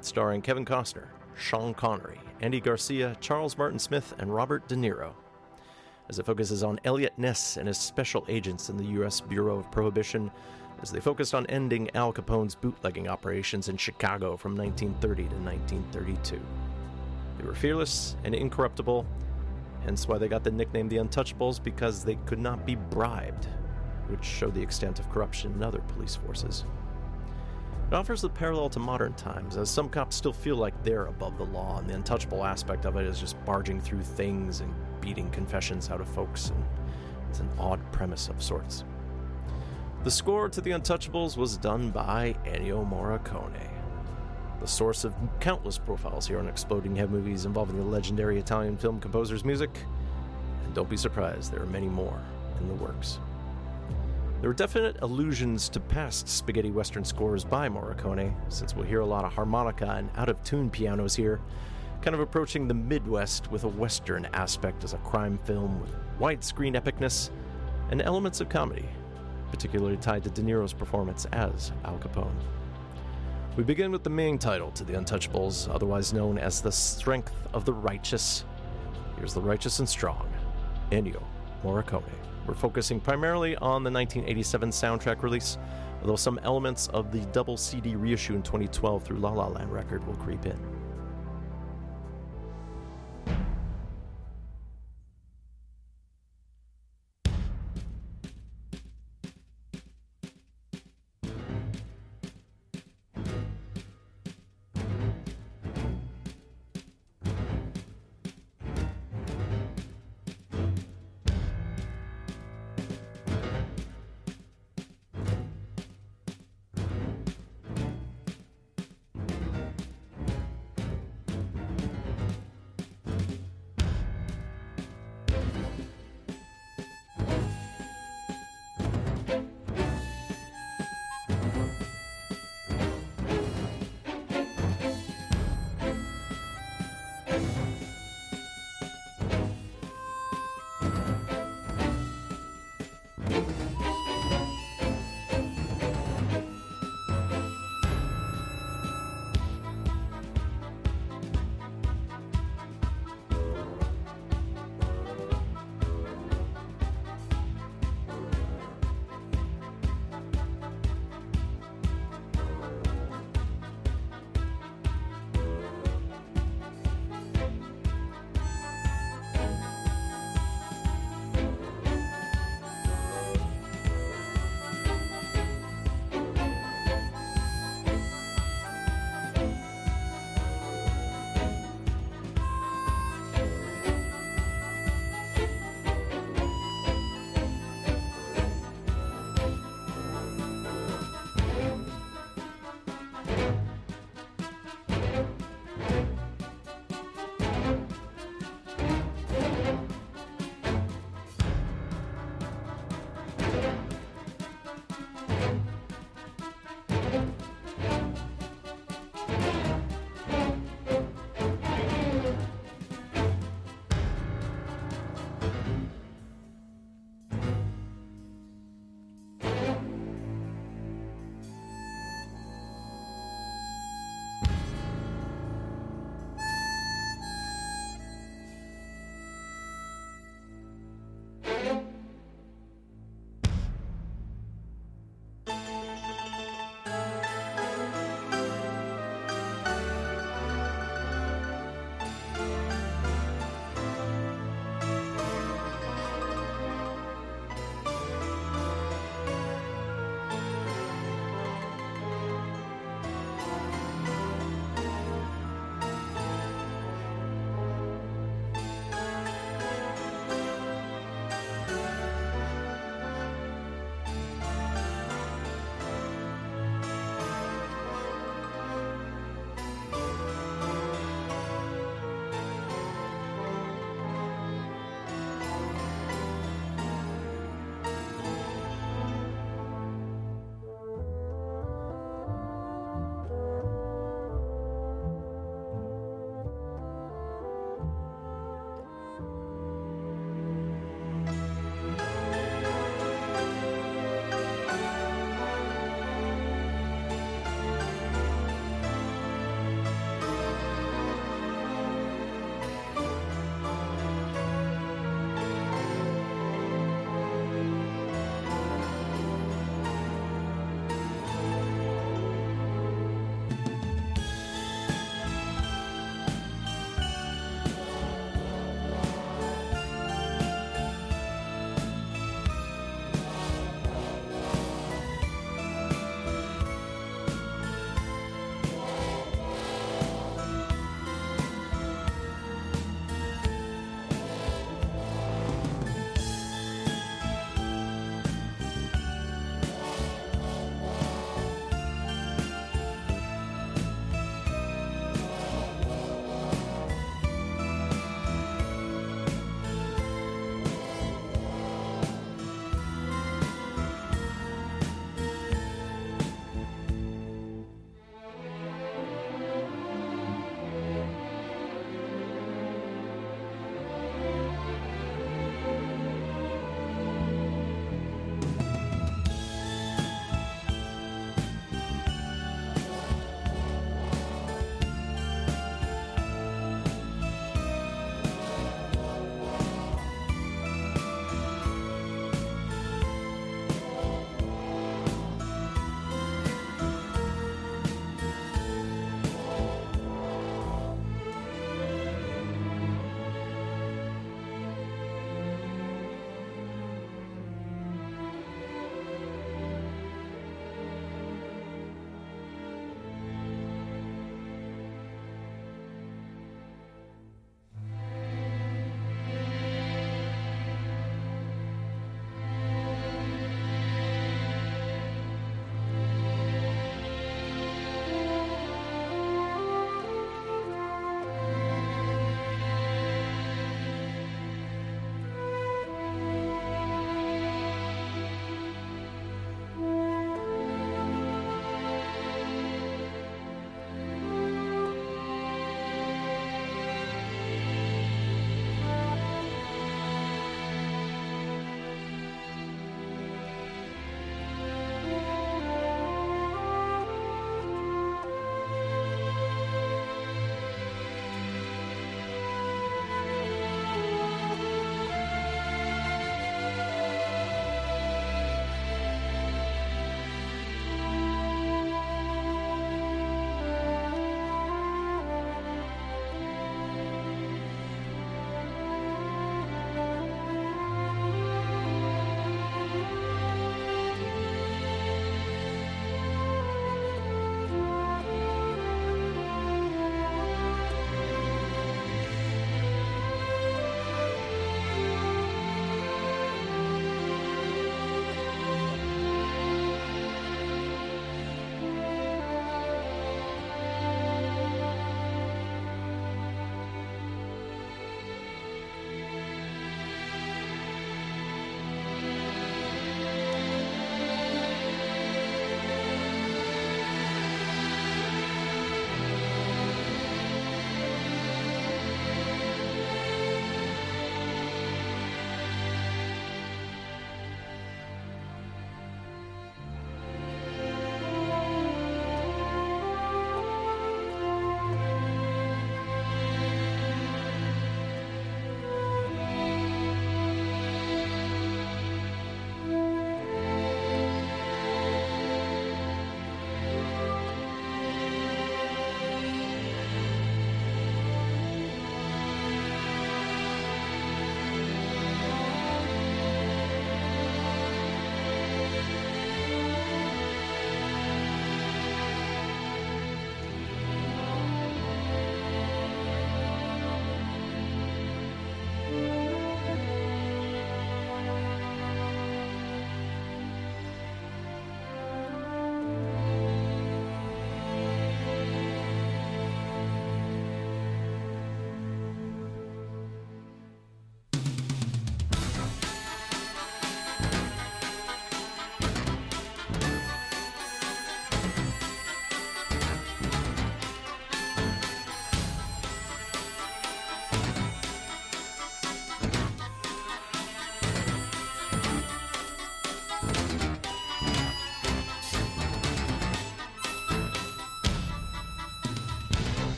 starring Kevin Costner, Sean Connery, Andy Garcia, Charles Martin Smith, and Robert De Niro. As it focuses on Eliot Ness and his special agents in the U.S. Bureau of Prohibition, as they focused on ending Al Capone's bootlegging operations in Chicago from 1930 to 1932. They were fearless and incorruptible, hence why they got the nickname the Untouchables because they could not be bribed which show the extent of corruption in other police forces. It offers a parallel to modern times, as some cops still feel like they're above the law, and the untouchable aspect of it is just barging through things and beating confessions out of folks, and it's an odd premise of sorts. The score to The Untouchables was done by Ennio Morricone, the source of countless profiles here on Exploding Head movies involving the legendary Italian film composer's music, and don't be surprised, there are many more in the works. There are definite allusions to past spaghetti western scores by Morricone, since we'll hear a lot of harmonica and out of tune pianos here, kind of approaching the Midwest with a western aspect as a crime film with widescreen epicness and elements of comedy, particularly tied to De Niro's performance as Al Capone. We begin with the main title to The Untouchables, otherwise known as The Strength of the Righteous. Here's the righteous and strong, Ennio Morricone. We're focusing primarily on the 1987 soundtrack release, although some elements of the double CD reissue in 2012 through La La Land record will creep in.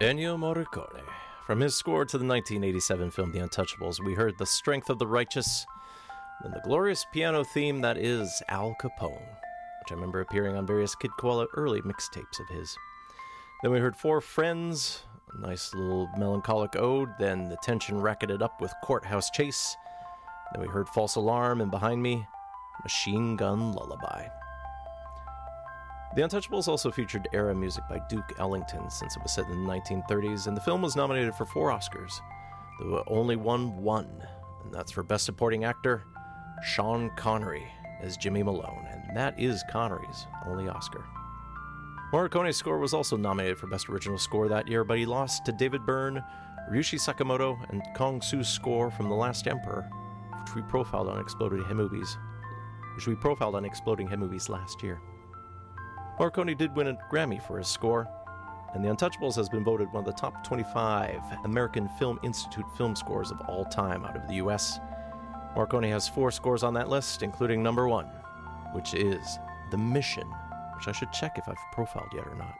Ennio Morricone. From his score to the 1987 film The Untouchables, we heard The Strength of the Righteous, and the glorious piano theme that is Al Capone, which I remember appearing on various Kid Koala early mixtapes of his. Then we heard Four Friends, a nice little melancholic ode, then the tension racketed up with Courthouse Chase. Then we heard False Alarm, and behind me, Machine Gun Lullaby. The Untouchables also featured era music by Duke Ellington since it was set in the 1930s, and the film was nominated for four Oscars, though only won one, and that's for Best Supporting Actor, Sean Connery as Jimmy Malone, and that is Connery's only Oscar. Morricone's score was also nominated for Best Original Score that year, but he lost to David Byrne, Ryuichi Sakamoto, and Cong Su's score from The Last Emperor, which we profiled on Exploding Head Movies, which we profiled on Exploding Head Movies last year. Morricone did win a Grammy for his score, and The Untouchables has been voted one of the top 25 American Film Institute film scores of all time out of the US. Morricone has four scores on that list, including number one, which is The Mission, which I should check if I've profiled yet or not.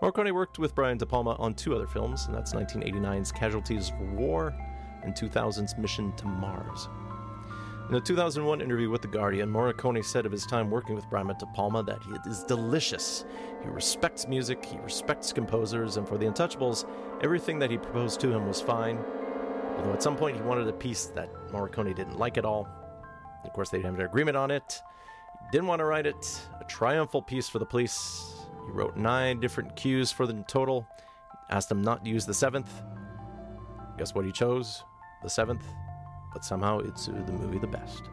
Morricone worked with Brian De Palma on two other films, and that's 1989's Casualties of War and 2000's Mission to Mars. In a 2001 interview with The Guardian, Morricone said of his time working with Brian De Palma that it is delicious. He respects music, he respects composers, and for The Untouchables, everything that he proposed to him was fine. Although at some point he wanted a piece that Morricone didn't like at all. Of course, they didn't have an agreement on it. He didn't want to write it. A triumphal piece for the police. He wrote nine different cues for the total. Asked them not to use the seventh. Guess what he chose? The seventh but somehow it suited the movie the best.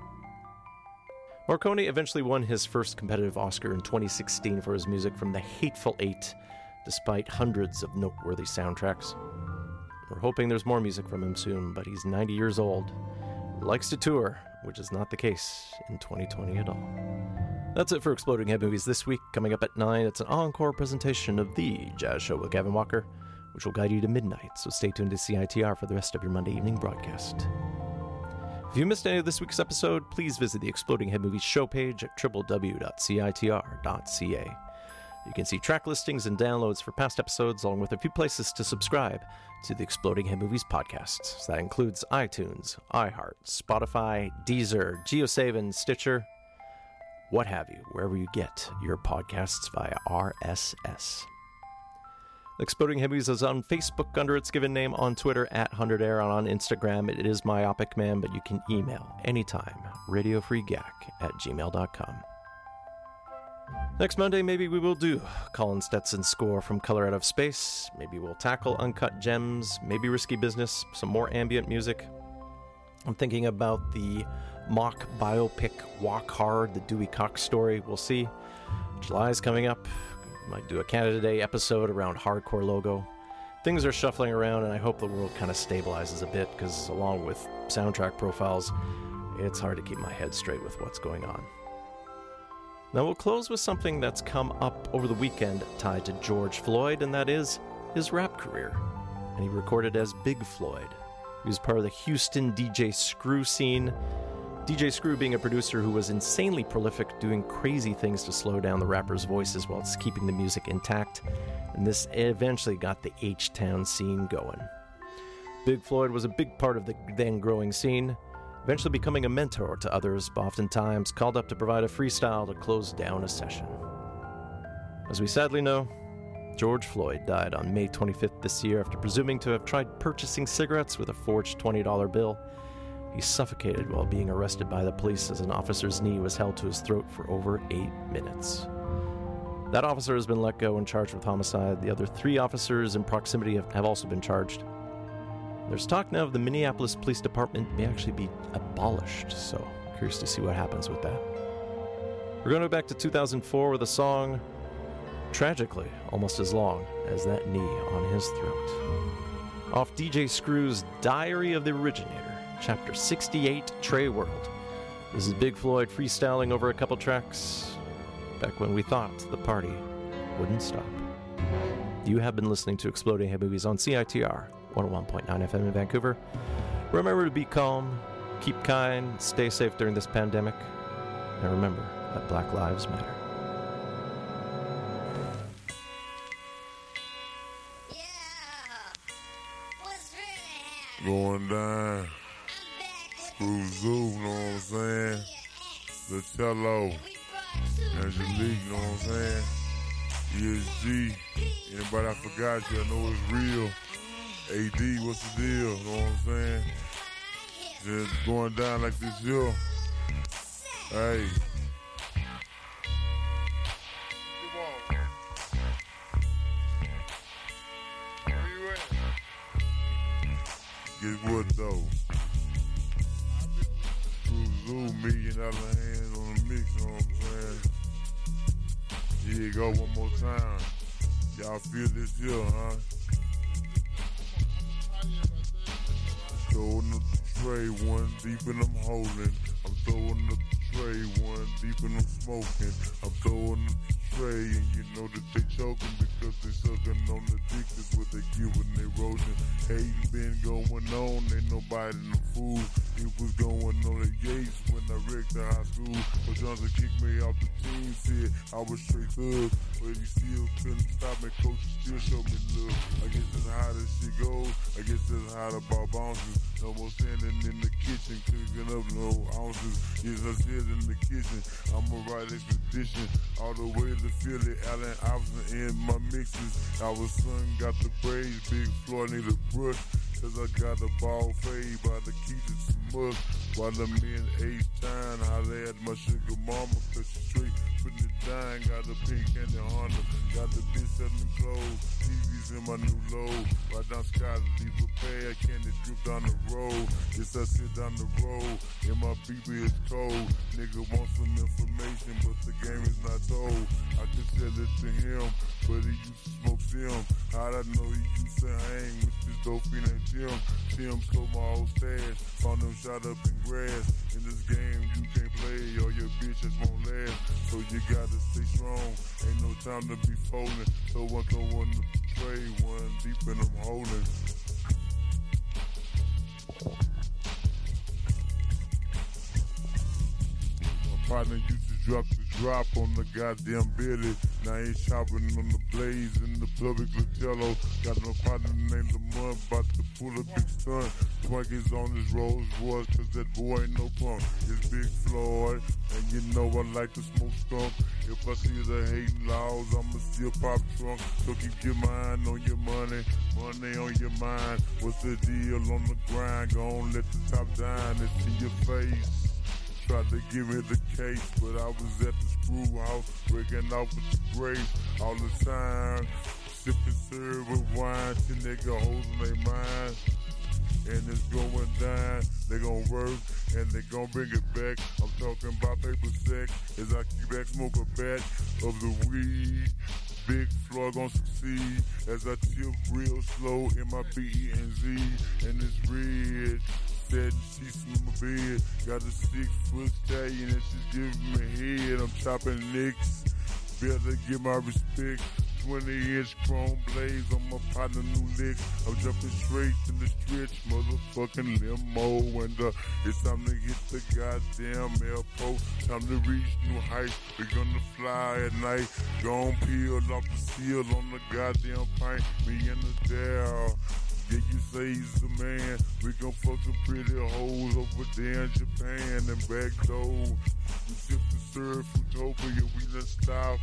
Morricone eventually won his first competitive Oscar in 2016 for his music from The Hateful Eight, despite hundreds of noteworthy soundtracks. We're hoping there's more music from him soon, but he's 90 years old, likes to tour, which is not the case in 2020 at all. That's it for Exploding Head Movies this week. Coming up at 9, it's an encore presentation of The Jazz Show with Gavin Walker, which will guide you to midnight, so stay tuned to CITR for the rest of your Monday evening broadcast. If you missed any of this week's episode, please visit the Exploding Head Movies show page at www.citr.ca. You can see track listings and downloads for past episodes, along with a few places to subscribe to the Exploding Head Movies podcasts. So that includes iTunes, iHeart, Spotify, Deezer, GeoSaven, Stitcher, what have you, wherever you get your podcasts via RSS. Exploding Heavies is on Facebook under its given name, on Twitter at 100air, and on Instagram it is Myopic Man, but you can email anytime, radiofreegack at gmail.com. Next Monday, maybe we will do Colin Stetson's score from Color Out of Space. Maybe we'll tackle Uncut Gems, maybe Risky Business, some more ambient music. I'm thinking about the mock biopic Walk Hard, the Dewey Cox story. We'll see. July's coming up. Might do a Canada Day episode around Hardcore Logo. Things are shuffling around, and I hope the world kind of stabilizes a bit because, along with soundtrack profiles, it's hard to keep my head straight with what's going on. Now, we'll close with something that's come up over the weekend tied to George Floyd, and that is his rap career. And he recorded as Big Floyd. He was part of the Houston DJ Screw scene DJ Screw being a producer who was insanely prolific, doing crazy things to slow down the rappers' voices while keeping the music intact, and this eventually got the H Town scene going. Big Floyd was a big part of the then growing scene, eventually becoming a mentor to others, oftentimes called up to provide a freestyle to close down a session. As we sadly know, George Floyd died on May 25th this year after presuming to have tried purchasing cigarettes with a forged $20 bill he suffocated while being arrested by the police as an officer's knee was held to his throat for over eight minutes. That officer has been let go and charged with homicide. The other three officers in proximity have, have also been charged. There's talk now of the Minneapolis Police Department may actually be abolished, so curious to see what happens with that. We're going to go back to 2004 with a song, tragically, almost as long as that knee on his throat. Off DJ Screw's Diary of the Originator. Chapter 68 Trey World. This is Big Floyd freestyling over a couple tracks back when we thought the party wouldn't stop. You have been listening to Exploding Head Movies on CITR 101.9 FM in Vancouver. Remember to be calm, keep kind, stay safe during this pandemic, and remember that Black Lives Matter. going down. Screw Zoo, know what I'm saying? The cello. Angelique, you know what I'm saying? ESG. Anybody I forgot you, I know it's real. AD, what's the deal? You know what I'm saying? Just going down like this here. Hey. Get what though? Zoo, million dollar hands on the mix, know what I'm saying? Here you go one more time. Y'all feel this here, huh? Throwing the tray, one deep and I'm holding. I'm throwing the tray, one deep and I'm smoking. I'm throwing the tray, and you know that they choking because they sucking on the dick. That's what they giving they roasting. Hating been going on, ain't nobody no fool. It was going on at Yates when I wrecked the high school. But Johnson kicked me off the team, said I was straight thug. But he still couldn't stop me, coach still showed me love. I guess that's how this shit goes. I guess that's how the ball bounces. No more standing in the kitchen, cooking up no ounces. Yes, I said in the kitchen, I'ma right expedition. All the way to Philly, Allen Iverson in my mixes. Our son got the braids, Big Floyd need a brush. Cause I got a ball fade by the keys and some must. While the men age time, holla at my sugar mama, cause she straight it down. Got a pink and the Honda, got the bitch selling clothes. TV's in my new load. Right down Scott, leave a pad, candy drip down the road. Yes, I sit down the road, and my BB is cold. Nigga wants some information, but the game is not told. I could sell it to him, but he used to smoke Sim. How'd I know he used to hang with this dope in that gym? Tim stole my old stash, found him shot up in grass. In this game, you can't play, or your bitches won't last. So you gotta stay strong, ain't no time to be folding. So I go on the tray, one deep and I'm. Partner used to drop the drop on the goddamn Billy. Now he chopping on the blaze in the public Lucello. Got no partner named the Mud, about to pull a big stunt. Twinkies on his Rolls Royce, cause that boy ain't no punk. It's Big Floyd, and you know I like to smoke skunk. If I see the hating laws, I'ma still pop trunk. So keep your mind on your money, money on your mind. What's the deal on the grind? Gon' let the top down, it's in your face. Tried to give me the case, but I was at the screw house, breaking off with the grace all the time. Sipping syrup with wine, ten nigga hoes in their mind. And it's going down, they gon' work, and they gon' bring it back. I'm talking about paper sack, as I keep back, smoke a bat of the weed. Big Floyd gon' succeed as I tip real slow in my B and Z, and it's red. Said she's in my bed, got a six foot stallion and she's giving me head. I'm chopping nicks, better get my respect. 20 inch chrome blades on my partner new lick. I'm jumping straight in the stretch, motherfucking limo. And uh, it's time to hit the goddamn airport. Time to reach new heights. We're gonna fly at night. Gon' peel off the seal on the goddamn pint. Me and the Dow. Yeah, you say he's the man. We gon' fuck some pretty hoes over there in Japan and back though. We sip the syrup, utopia, we done stop.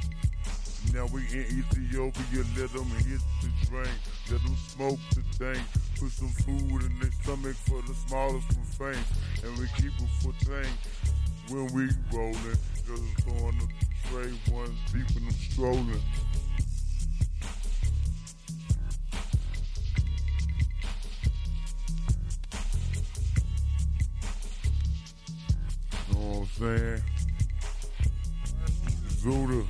Now we in Ethiopia, let them hit the drink, let them smoke the dank, put some food in their stomach for the smallest from faint, and we keep it for tank when we rollin', cause it's going to tray ones deep and I'm strolling. Saying? Zuda.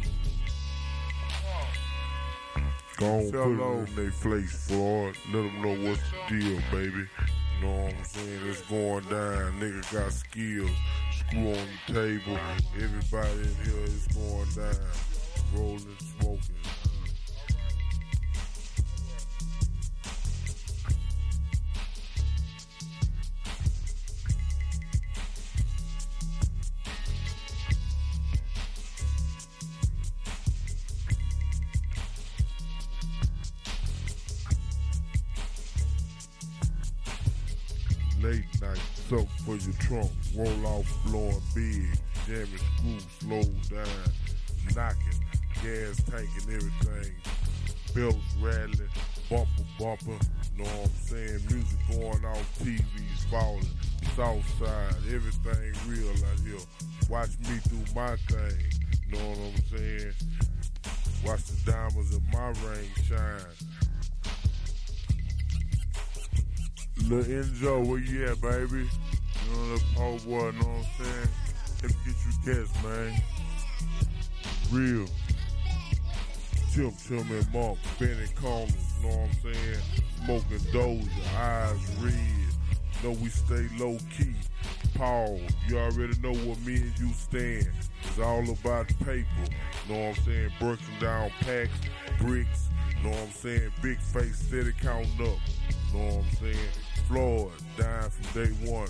Go on, put it in their face, Floyd. Let them know what's the deal, baby. You know what I'm saying? It's going down. Nigga got skills. Screw on the table. Everybody in here is going down. Rolling, smoking. Blowing big. Jamming screw, slow down. Knocking, gas tanking, everything. Bells rattling, bumper, bumper. Know what I'm saying? Music going off, TVs falling. South side, everything real out here. Watch me do my thing. Know what I'm saying? Watch the diamonds in my ring shine. Lil Enzo, where you at, baby? You know the poor boy, know what I'm saying? Let me get you guests, man. Real. Tim, Tim, and Monk, Benny Corners, know what I'm saying? Smoking Doja, eyes red. Know we stay low key. Paul, you already know what me and you stand. It's all about paper. You know what I'm saying? Breaking down packs, bricks. Know what I'm saying? Big face, steady counting up. Know what I'm saying? Floyd, dying from day one.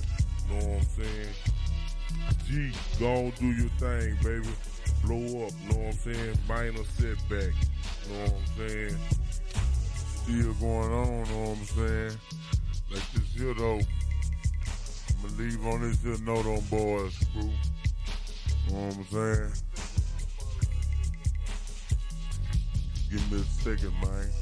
Know what I'm saying? G, go do your thing, baby. Blow up, know what I'm saying? Minor setback. Know what I'm saying? Still going on, know what I'm saying? Like this here though. I'ma leave on this here note on boys, crew. Know what I'm saying? Give me a second, man.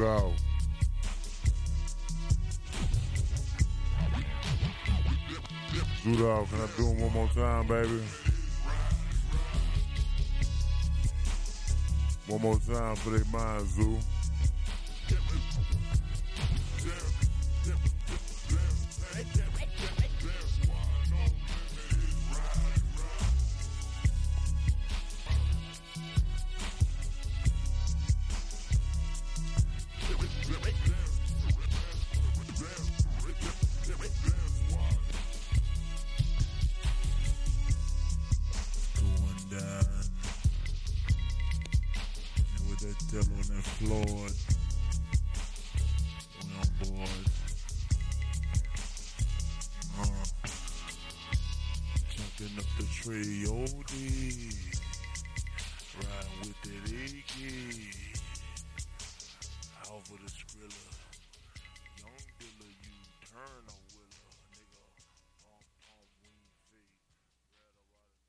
Out. Good out. Uh, can I do it one more time, baby? One more time for their minds, Zoo.